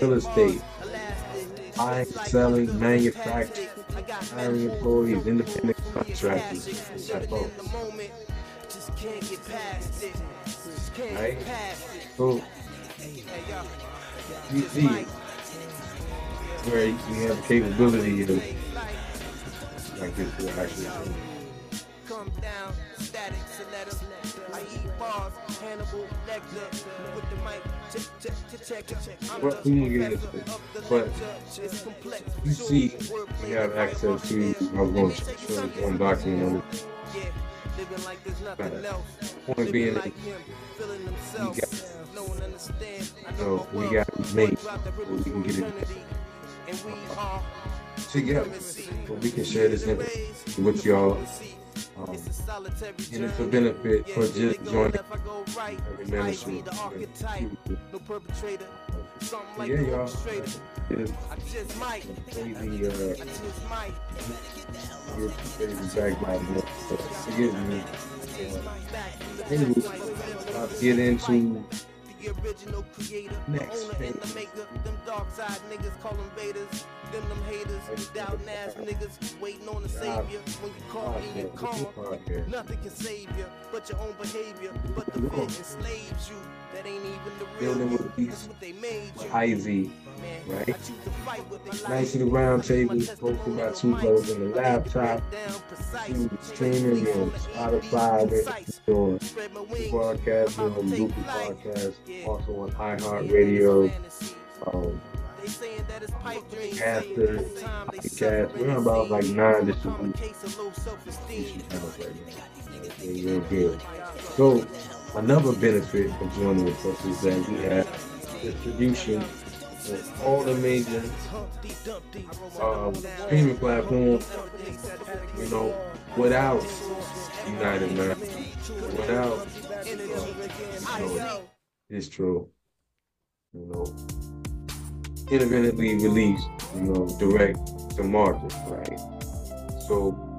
real estate, buying, selling, manufacturing, hiring employees, independent contractors. Right? So, you see where you have the capability of like this to actually come down, static, I eat bars, Hannibal Lecter. With the mic. Check, check, check, Well, we can get into? it. But you see, we have access to, I was going to show one document on it. Point being, we got, so we got made we can get it and we together. So we can share this with y'all um, and it's a benefit for just joining every ministry. Yeah, y'all. It's crazy, uh, crazy background. Forgive me. Uh, anyway, I'll get into the original creator, Next owner and the maker. Them dark side niggas call them Vader's. Them them haters, doubting ass niggas, waiting on the savior. When you call me and call, nothing can save you but your own behavior. But the fit enslaves you. That ain't even the real Building with these Ivy, right? Nice little round table, hosted by two brothers on the laptop. Streaming on Spotify, on podcast, on Google Podcast, also on iHeartRadio. Um, Caster, podcast. We're about like nine distribution channels right now. Real good. So Another benefit of joining with us is that we have distribution on all the major um, streaming platforms. You know, without United Man, without uh, you know, it's true. You know, independently released, you know, direct to market, right? So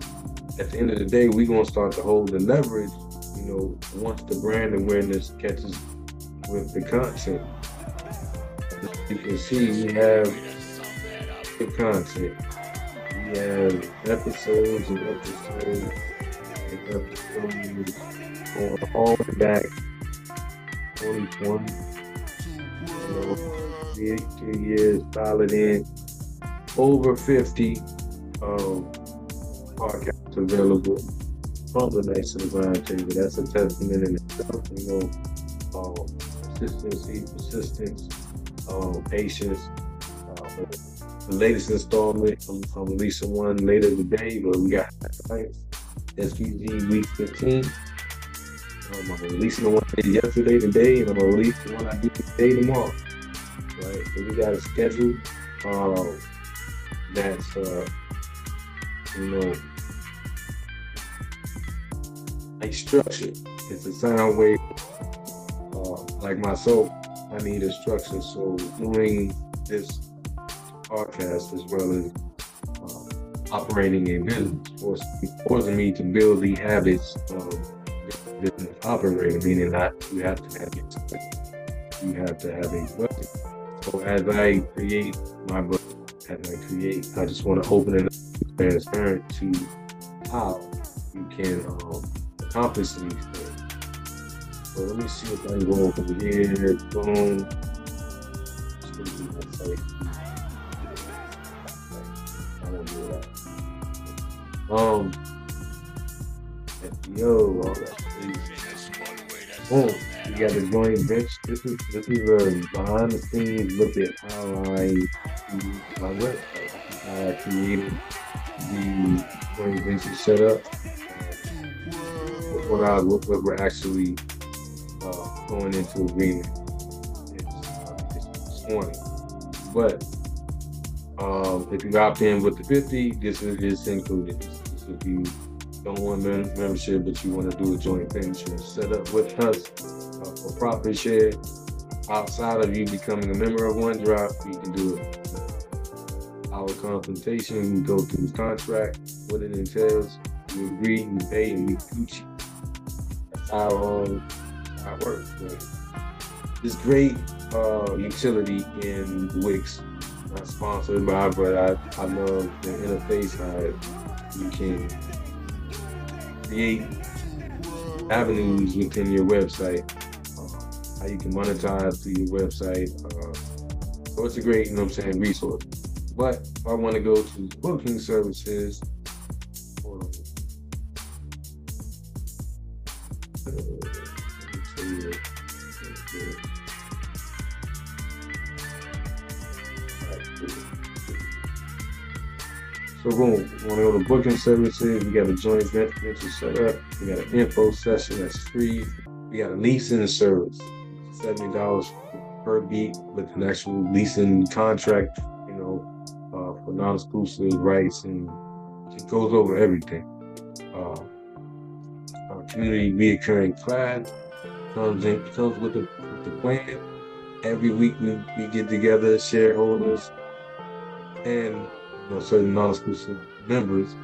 at the end of the day, we're gonna start to hold the leverage you know, once the brand awareness catches with the content, you can see we have the content. We have episodes and episodes and episodes going all the back 2020. You know, three, three years solid in over 50 um, podcasts available from the Nation of Grind table. That's a testament in itself, you know, um, consistency, persistence, um, patience. Uh, the latest installment, I'm, I'm, releasing one later today, but we got SPG week 15. Um, I'm releasing the one yesterday today, and I'm gonna release the one I did today tomorrow. Right, so we got a schedule um, that's uh, you know a structure. It's a sound wave. Uh, like myself, I need a structure. So doing this podcast as well as uh, operating a business forcing me to build the habits of business operating, meaning that you have to have it. You have to have a budget. So as I create my book, as I create, I just want to open it up transparent to how you can um, accomplish these things. So let me see if I can go over here. Boom. Um, yo, all that Boom. You got the joint venture. This is this is a behind the scenes look at how I my website, how I created the joint venture setup. What I what, we're actually going into agreement this morning. But um, if you opt in with the 50, this is this included. This if you don't want membership, but you want to do a joint venture, set up with us uh, for profit share. Outside of you becoming a member of OneDrop, you can do it. Our consultation, we go through the contract, what it entails, we agree, we pay, and we Gucci. That's how um, how it works. It's great uh, utility in Wix. Not sponsored by, but I, I love the interface how you can create avenues within your website, uh, how you can monetize through your website. Uh, so it's a great, you know what I'm saying, resource. But if I want to go to booking services, So boom, want to go to booking services. We got a joint venture set up. We got an info session that's free. We got a leasing service, seventy dollars per beat with an actual leasing contract. You know, uh, for non-exclusive rights, and it goes over everything. Uh, our community reoccurring plan comes in comes with the, with the plan. Every week we, we get together, shareholders, and know, certain non-exclusive members,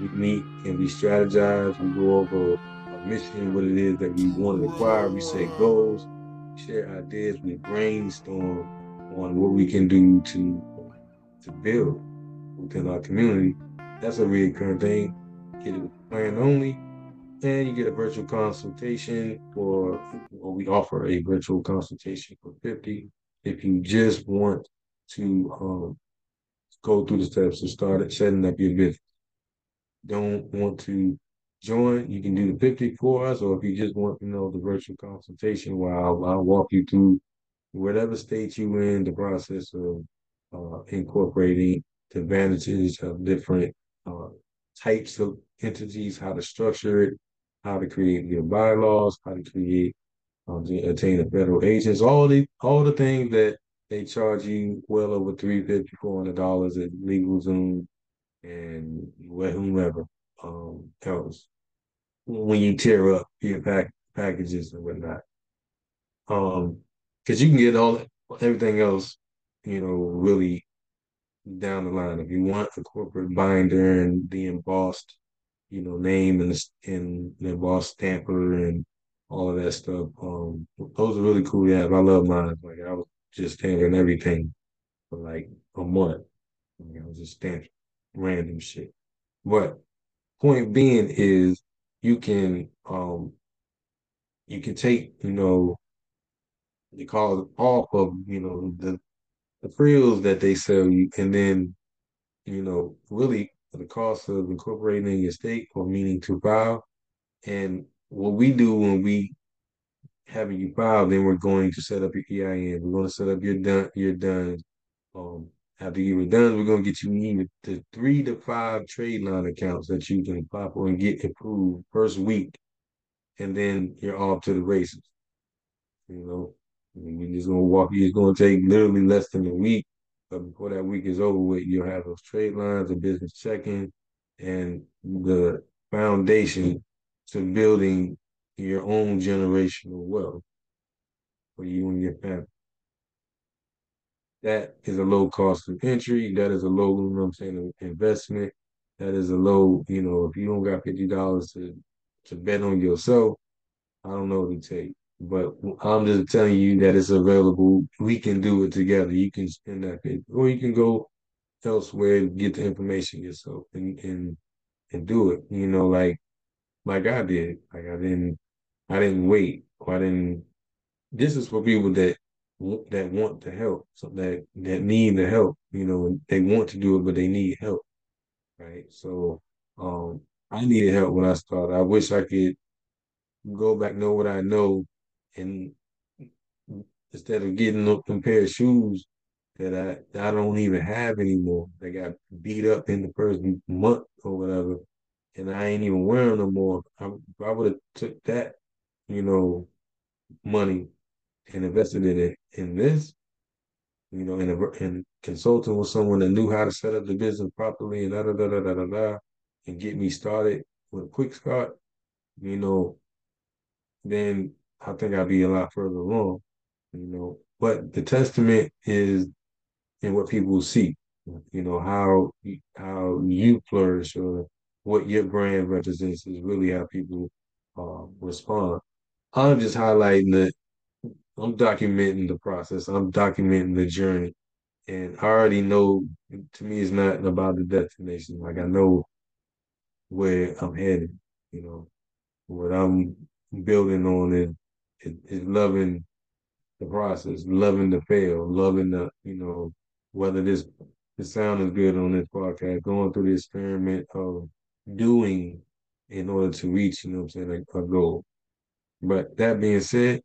we meet and we strategize. We go over our mission, what it is that we want to acquire. We set goals, share ideas, we brainstorm on what we can do to to build within our community. That's a recurring thing. Get it plan only, and you get a virtual consultation or we offer a virtual consultation for 50 if you just want to um, go through the steps to start setting up your business. Don't want to join, you can do the 50 for us, or if you just want, you know, the virtual consultation where I'll, I'll walk you through whatever state you in the process of uh, incorporating the advantages of different uh, types of entities, how to structure it, how to create your bylaws, how to create um, to attain the federal agents, all the all the things that they charge you well over three fifty, four hundred dollars at LegalZoom and whomever um, else when you tear up your pack packages and whatnot. Um, because you can get all everything else, you know, really down the line. If you want a corporate binder and the embossed, you know, name and the, and the embossed stamper and all of that stuff, um, those are really cool. Yeah, I love mine. Like I was just stamping everything for like a month. You know, just stamping random shit. But point being is you can um you can take, you know, you call it off of, you know, the the frills that they sell you and then, you know, really the cost of incorporating in your state or meaning to file. And what we do when we having you file, then we're going to set up your EIN. We're going to set up your done your done. Um, after you're done, we're going to get you either the three to five trade line accounts that you can apply for and get approved first week, and then you're off to the races. You know, we're just gonna walk. you. It's gonna take literally less than a week, but before that week is over with, you'll have those trade lines, a business checking, and the foundation to building your own generational wealth for you and your family. That is a low cost of entry. That is a low, you know what I'm saying, investment. That is a low, you know, if you don't got fifty dollars to to bet on yourself, I don't know what to take. But I'm just telling you that it's available. We can do it together. You can spend that, or you can go elsewhere and get the information yourself and and and do it. You know, like like I did. Like I didn't I didn't wait. I didn't. This is for people that that want the help, so that that need the help. You know, they want to do it, but they need help. Right. So, um, I needed help when I started. I wish I could go back, know what I know, and instead of getting them pair of shoes that I I don't even have anymore. They got beat up in the first month or whatever, and I ain't even wearing them more. I, I would have took that, you know, money and invested in it in this, you know, in a, in consulting with someone that knew how to set up the business properly and da da da da da da, da and get me started with a quick start, you know, then I think I'd be a lot further along, you know. But the testament is in what people see, you know, how how you flourish or what your brand represents is really how people uh, respond. I'm just highlighting that I'm documenting the process. I'm documenting the journey. And I already know to me it's not about the destination. Like I know where I'm headed, you know. What I'm building on is, is, is loving the process, loving the fail, loving the, you know, whether this the sound is good on this podcast, going through the experiment of doing in order to reach, you know what I'm saying, a goal. But that being said,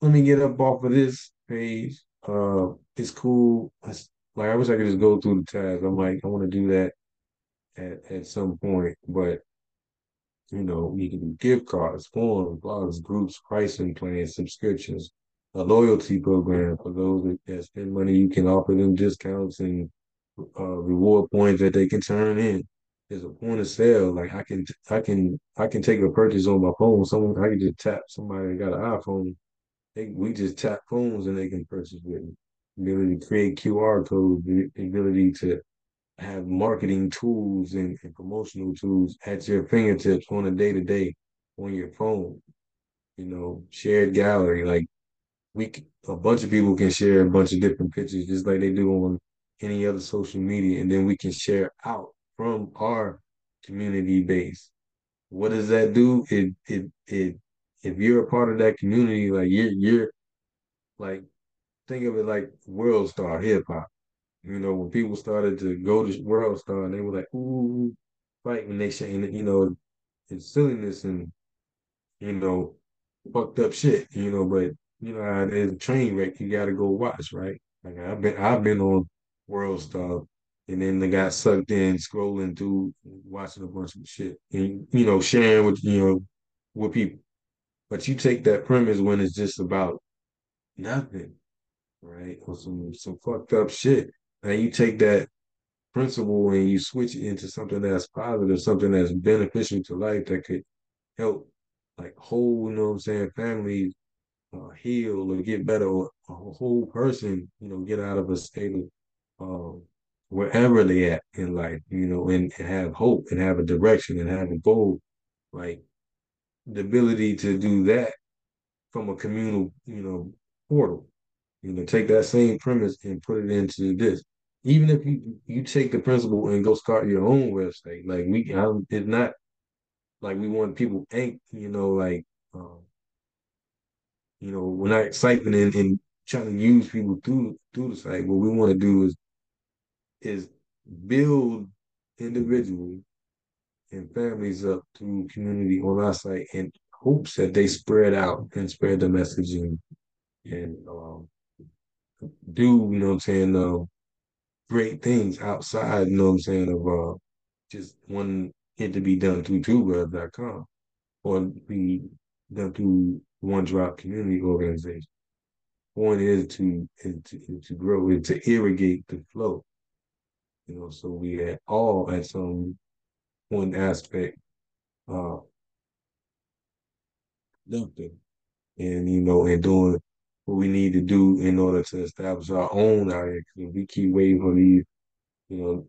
let me get up off of this page. Uh it's cool. It's, like I wish I could just go through the tabs. I'm like, I want to do that at, at some point, but you know, you can do gift cards, forums, blogs, groups, pricing plans, subscriptions, a loyalty program for those that, that spend money. You can offer them discounts and uh, reward points that they can turn in. There's a point of sale. Like I can, I can, I can take a purchase on my phone. Someone I can just tap somebody got an iPhone. They, we just tap phones and they can purchase with me. Ability to create QR codes, the ability to have marketing tools and, and promotional tools at your fingertips on a day to day on your phone. You know, shared gallery. Like we, a bunch of people can share a bunch of different pictures, just like they do on any other social media, and then we can share out from our community base. What does that do? If if it. If you're a part of that community, like you're you're like think of it like world star hip hop you know, when people started to go to World Star and they were like, ooh, fight when they saying, you know, it's silliness and, you know, fucked up shit, you know, but you know, there's a train wreck you gotta go watch, right? Like I've been I've been on World Star and then they got sucked in scrolling through watching a bunch of shit and you know, sharing with you know with people. But you take that premise when it's just about nothing, right? Or some some fucked up shit. And you take that principle and you switch it into something that's positive, something that's beneficial to life that could help like whole, you know what I'm saying, families uh, heal or get better or a whole person, you know, get out of a state of um, wherever they at in life, you know, and, and have hope and have a direction and have a goal. Like the ability to do that from a communal, you know, portal. You know, take that same premise and put it into this even if you you take the principle and go start your own website, like we, I'm, it's not like we want people ain't you know like um, you know we're not and, and trying to use people through through the site. What we want to do is is build individuals and families up through community on our site in hopes that they spread out and spread the message and and um, do you know what I'm saying uh, great things outside, you know what I'm saying, of uh, just wanting it to be done through TubeWeb.com or be done through One Drop Community Organization. Point is to, is to, is to grow and to irrigate the flow. You know, so we at all at some one aspect uh dumping and you know and doing what we need to do in order to establish our own. Because we keep waiting for these you know,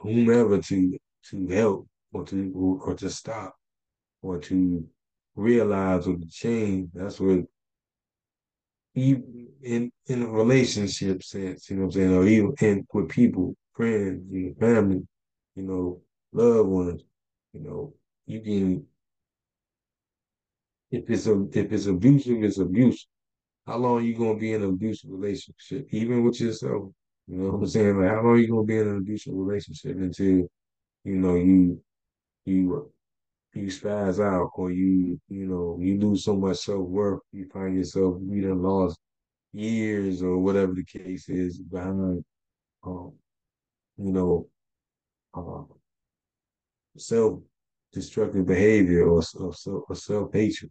whomever to to help or to or to stop or to realize or to change. That's what even in in a relationship sense, you know what I'm saying, or even in with people, friends, your family, you know, loved ones, you know, you can if it's a if it's abusive, it's abuse. How long are you gonna be in an abusive relationship, even with yourself? You know what I'm saying? Like how long are you gonna be in an abusive relationship until you know you you you spaz out or you you know you lose so much self worth, you find yourself you done lost years or whatever the case is behind um you know uh, self destructive behavior or, or, or self hatred.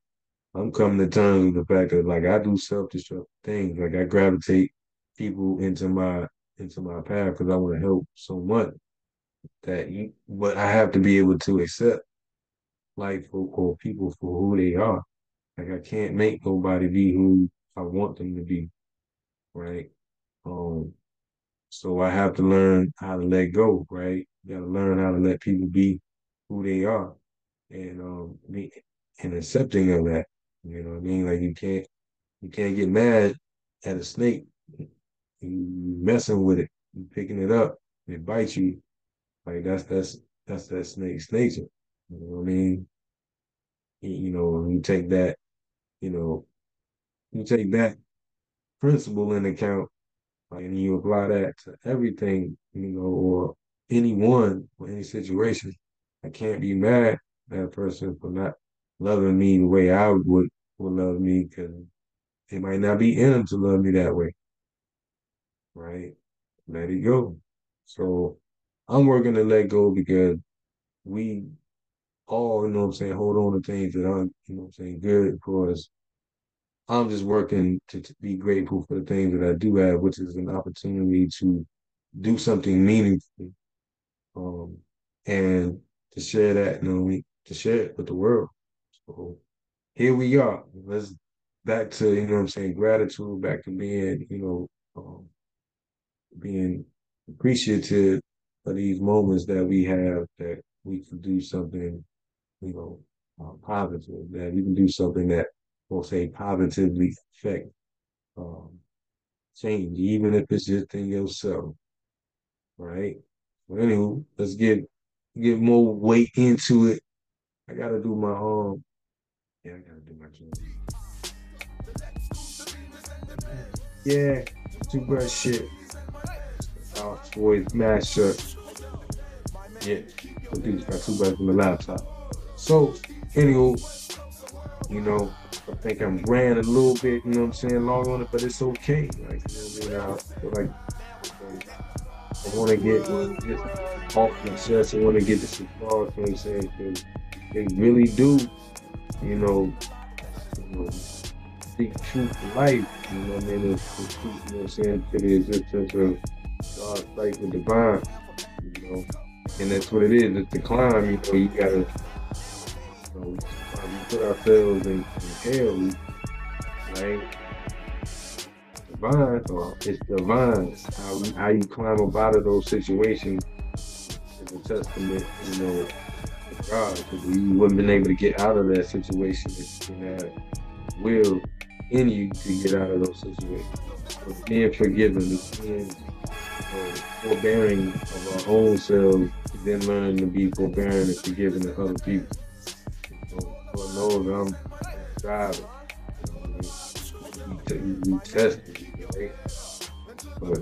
I'm coming to terms with the fact that like I do self destructive things. Like I gravitate people into my into my path because I want to help so much that you but I have to be able to accept life or, or people for who they are. Like I can't make nobody be who I want them to be, right? Um so I have to learn how to let go, right? You gotta learn how to let people be who they are and um be and accepting of that. You know what I mean? Like you can't you can't get mad at a snake. You messing with it, you picking it up, it bites you. Like that's that's that's that snake's nature. You know what I mean? You know, you take that, you know, you take that principle in account, like, and you apply that to everything, you know, or anyone or any situation. I can't be mad at a person for not loving me the way I would would love me because it might not be in them to love me that way, right? Let it go. So I'm working to let go because we all, you know what I'm saying, hold on to things that aren't, you know what I'm saying, good for us. I'm just working to, to be grateful for the things that I do have, which is an opportunity to do something meaningful um, and to share that, you know, to share it with the world. So here we are. Let's back to, you know what I'm saying, gratitude, back to being, you know, um, being appreciative of these moments that we have that we can do something, you know, uh, positive, that we can do something that will say positively affect um, change, even if it's just in yourself, right? Well, anywho, let's get get more weight into it. I gotta do my um, yeah, I gotta do my job. Yeah, too much shit. Our boys mashup. Yeah, produced by two buttons on the laptop. So, anywho, you know, I think I'm ran a little bit, you know what I'm saying, long on it, but it's okay. Like, you know what I mean? I like I want to get off my chest. I want to get this across, you know what I'm saying? Because they really do, you know, you know, speak truth to life, you know what I mean? It's, it's, you know what I'm saying? To the existence of God's life with divine, you know? And that's what it is. It's the climb, you know, you gotta, you know, we put ourselves in, in hell, right? Divine, or it's divine. How, how you climb up out of those situations is a testament, you know, to God. Because you wouldn't been able to get out of that situation if you had will in you to get out of those situations. But being forgiven, being uh, forbearing of our own selves, then learning to be forbearing and forgiving to other people. I'm driving. We, tested, right? But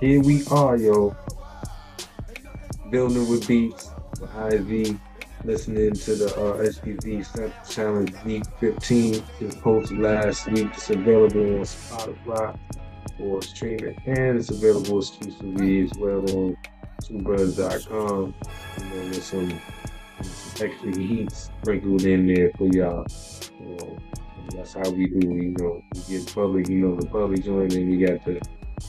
here we are, yo. Building with beats, with IZ, listening to the uh, SPV Challenge Week 15. It posted last week. It's available on Spotify for streaming, and it's available exclusively as well on twobrothers.com. You know, with some extra heat sprinkled in there for y'all. You know, that's how we do. You know, we get public. You know, the public joint, and you got the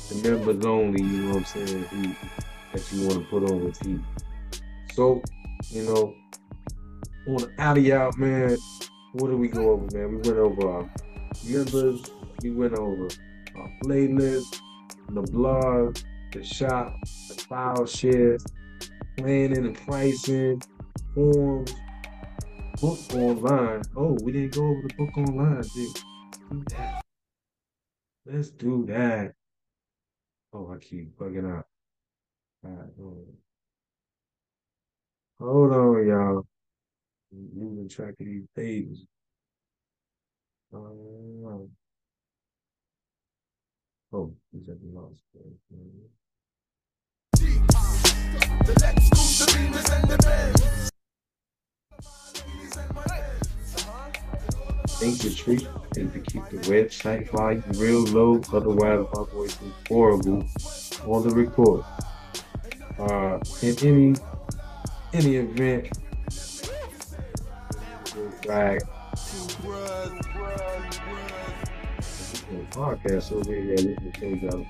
the members only. You know what I'm saying? That you want to put on the. So, you know, on the out, man. What did we go over, man? We went over our members. We went over our playlist, the blog, the shop, the file share, planning and pricing, forms, book online. Oh, we didn't go over the book online, dude. Do that. Let's do that. Oh, I keep bugging out. Right, hold on, hold on y'all. losing track of these pages. Um, oh, he's at the last page. Think the trick is to keep the website volume real low, otherwise my voice is horrible on the record. Uh, in any any event, like podcast, so maybe I listen to y'all.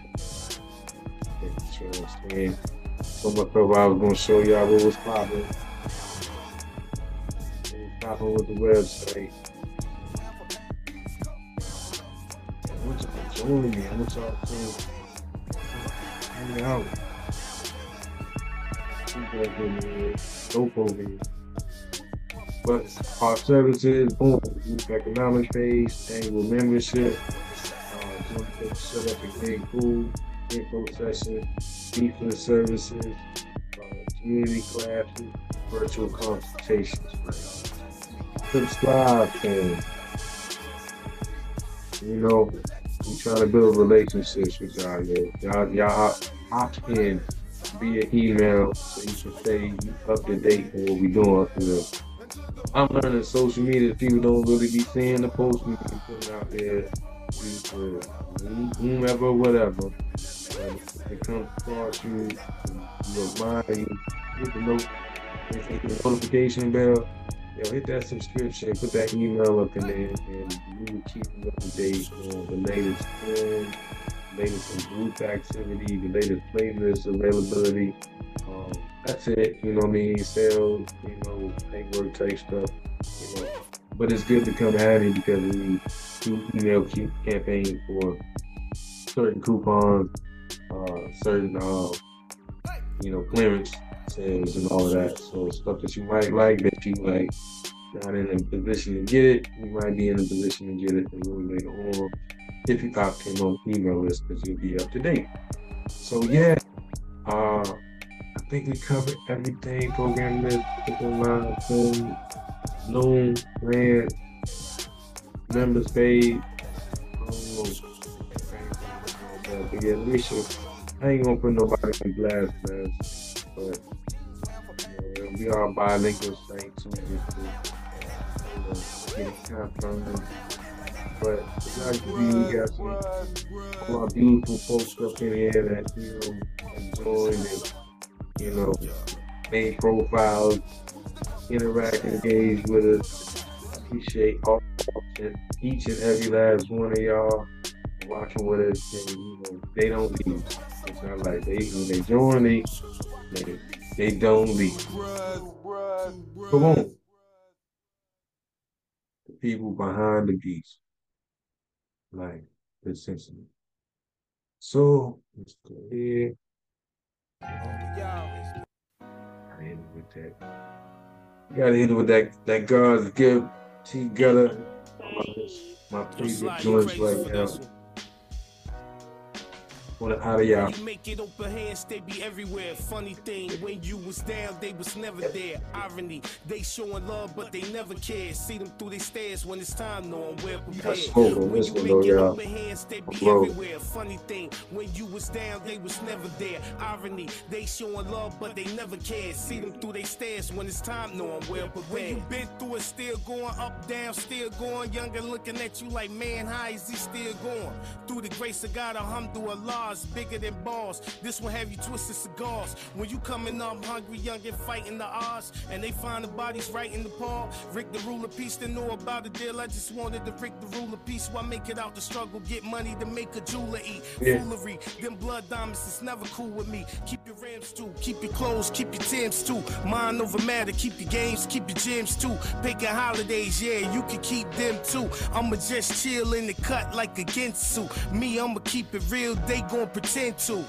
So much of I was gonna show y'all what was popping. What was popping with the website. Me. I'm gonna talk to hang out. Dope over here. But our services, boom, economic base, annual membership, uh, set up a game pool, info session, defense services, uh, community classes, virtual consultations. Subscribe, fam. You know, we trying to build relationships with y'all. Yeah. Y'all, y'all opt in via email so you can stay up to date with what we're doing. I'm learning social media. People don't really be seeing the posts we be putting out there. Whomever, whatever. it comes across you, remind you, the, note, hit the notification bell yo, hit that subscription, put that email up in there, and we will keep you up to date on the latest trends, latest group activity, the latest playlist availability. Um, that's it, you know what I mean? Sales, you know, paperwork type stuff, you know. But it's good to come handy because we do email campaign for certain coupons, uh, certain, uh, you know, clearance sales and all of that. So stuff that you might like that you like not in a position to get it, you might be in a position to get it a little later on if you opt in on email list because you'll be up to date. So yeah, uh, I think we covered everything. Program list, online, phone, loan, grant, members paid. Um, yeah, Alicia, I ain't gonna put nobody on blast, man. But we are bilingual saints too, just to you know, get it confirmed. But it's nice to be we got some a lot of beautiful folks up in here that you know enjoyed and you know made profiles, interact, engage with us. Appreciate all and each and every last one of y'all watching with us, and you know they don't leave. It's not like they when they join, they they, they don't leave. Come on. The people behind the geese. Like, essentially. So, let's go here. I hit it with that. Gotta hit it with that that God's gift. T Gutter. My favorite joints right now on the out of y'all. Make it open hands, they be everywhere. Funny thing, when you was down, they was never there. Irony, they showing love, but they never care. See them through their stairs when it's time, know I'm well prepared. When you make it open hands, they be everywhere. Funny thing, when you was down, they was never there. Irony, they showing love, but they never care. See them through their stairs when it's time, know I'm well prepared. When you been through it, still going up, down, still going. Younger looking at you like, man, how is he still going? Through the grace of God, alhamdulillah bigger than balls. This will have you twisted cigars. When you coming up I'm hungry, young and fighting the odds, and they find the bodies right in the paw. Rick the ruler piece, they know about the deal. I just wanted to Rick the ruler piece. Why make it out the struggle? Get money to make a jeweler eat. Yeah. Foolery, them blood diamonds is never cool with me. Keep your rims too, keep your clothes, keep your Timbs too. Mind over matter, keep your games, keep your gyms too. Picking holidays, yeah, you can keep them too. I'ma just chill in the cut like a Ginsu. Me, I'ma keep it real, they go gon' pretend to.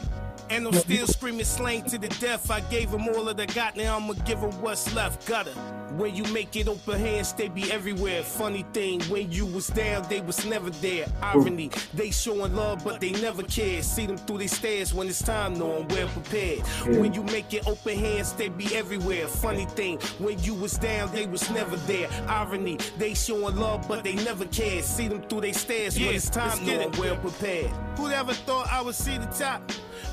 And I'm still screaming slang to the death. I gave them all that I got, now I'ma give them what's left. Gutter. When you make it open hands, they be everywhere. Funny thing, when you was down, they was never there. Irony, they showing love, but they never care. See them through their stairs when it's time, know I'm well prepared. When you make it open hands, they be everywhere. Funny thing, when you was down, they was never there. Irony, they showing love, but they never care. See them through their stairs when it's time, know I'm well prepared. Who'd ever thought I would see the top?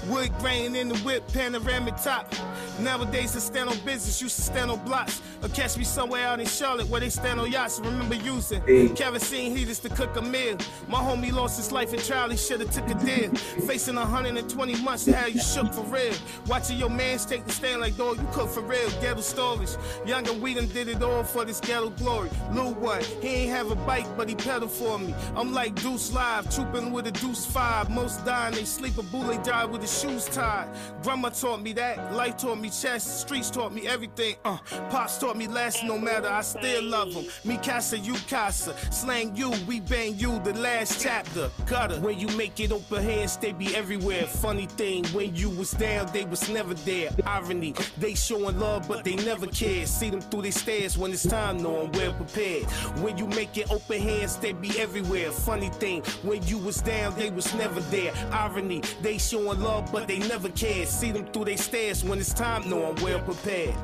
Wood grain in the whip, panoramic top. Nowadays, I stand on business, used to stand on blocks. Or catch me somewhere out in Charlotte where they stand on yachts. Remember using Hey. kerosene heaters to cook a meal. My homie lost his life in trial, he shoulda took a deal. Facing 120 months, how you shook for real. Watching your mans take the stand like, dog, you cook for real. Ghetto stories. Younger we done did it all for this ghetto glory. Lil one, he ain't have a bike, but he pedal for me. I'm like Deuce Live, trooping with a Deuce 5. Most dying, they sleep a bullet die with the shoes tied. Grandma taught me that, life taught me chess, streets taught me everything. Uh, Pops taught me less, no matter, I still love him. Me casa, you casa. Slang you, we bang you, the last chapter. Gutter. When you make it open hands, they be everywhere. Funny thing, when you was down, they was never there. Irony, they showing love, but they never care. See them through their stairs when it's time, know I'm well prepared. When you make it open hands, they be everywhere. Funny thing, when you was down, they was never there. Irony, they showing love, but they never cared. See them through their stairs when it's time, know I'm well prepared.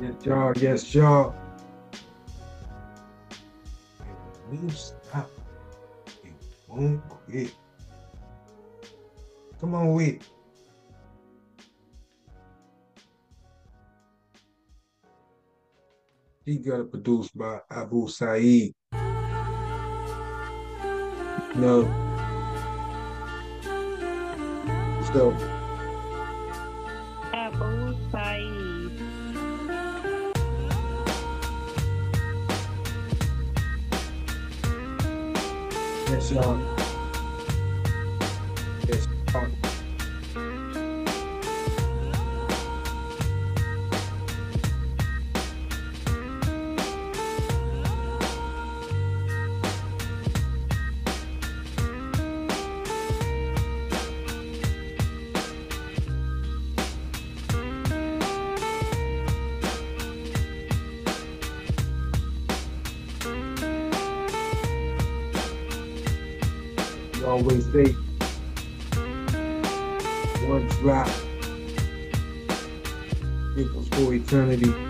Yes, y'all. Yes, y'all. It won't stop. It won't quit. Come on with. it. He got it produced by Abu Saeed. No. So, Abu Saeed. yes, y'all. You always say eternity,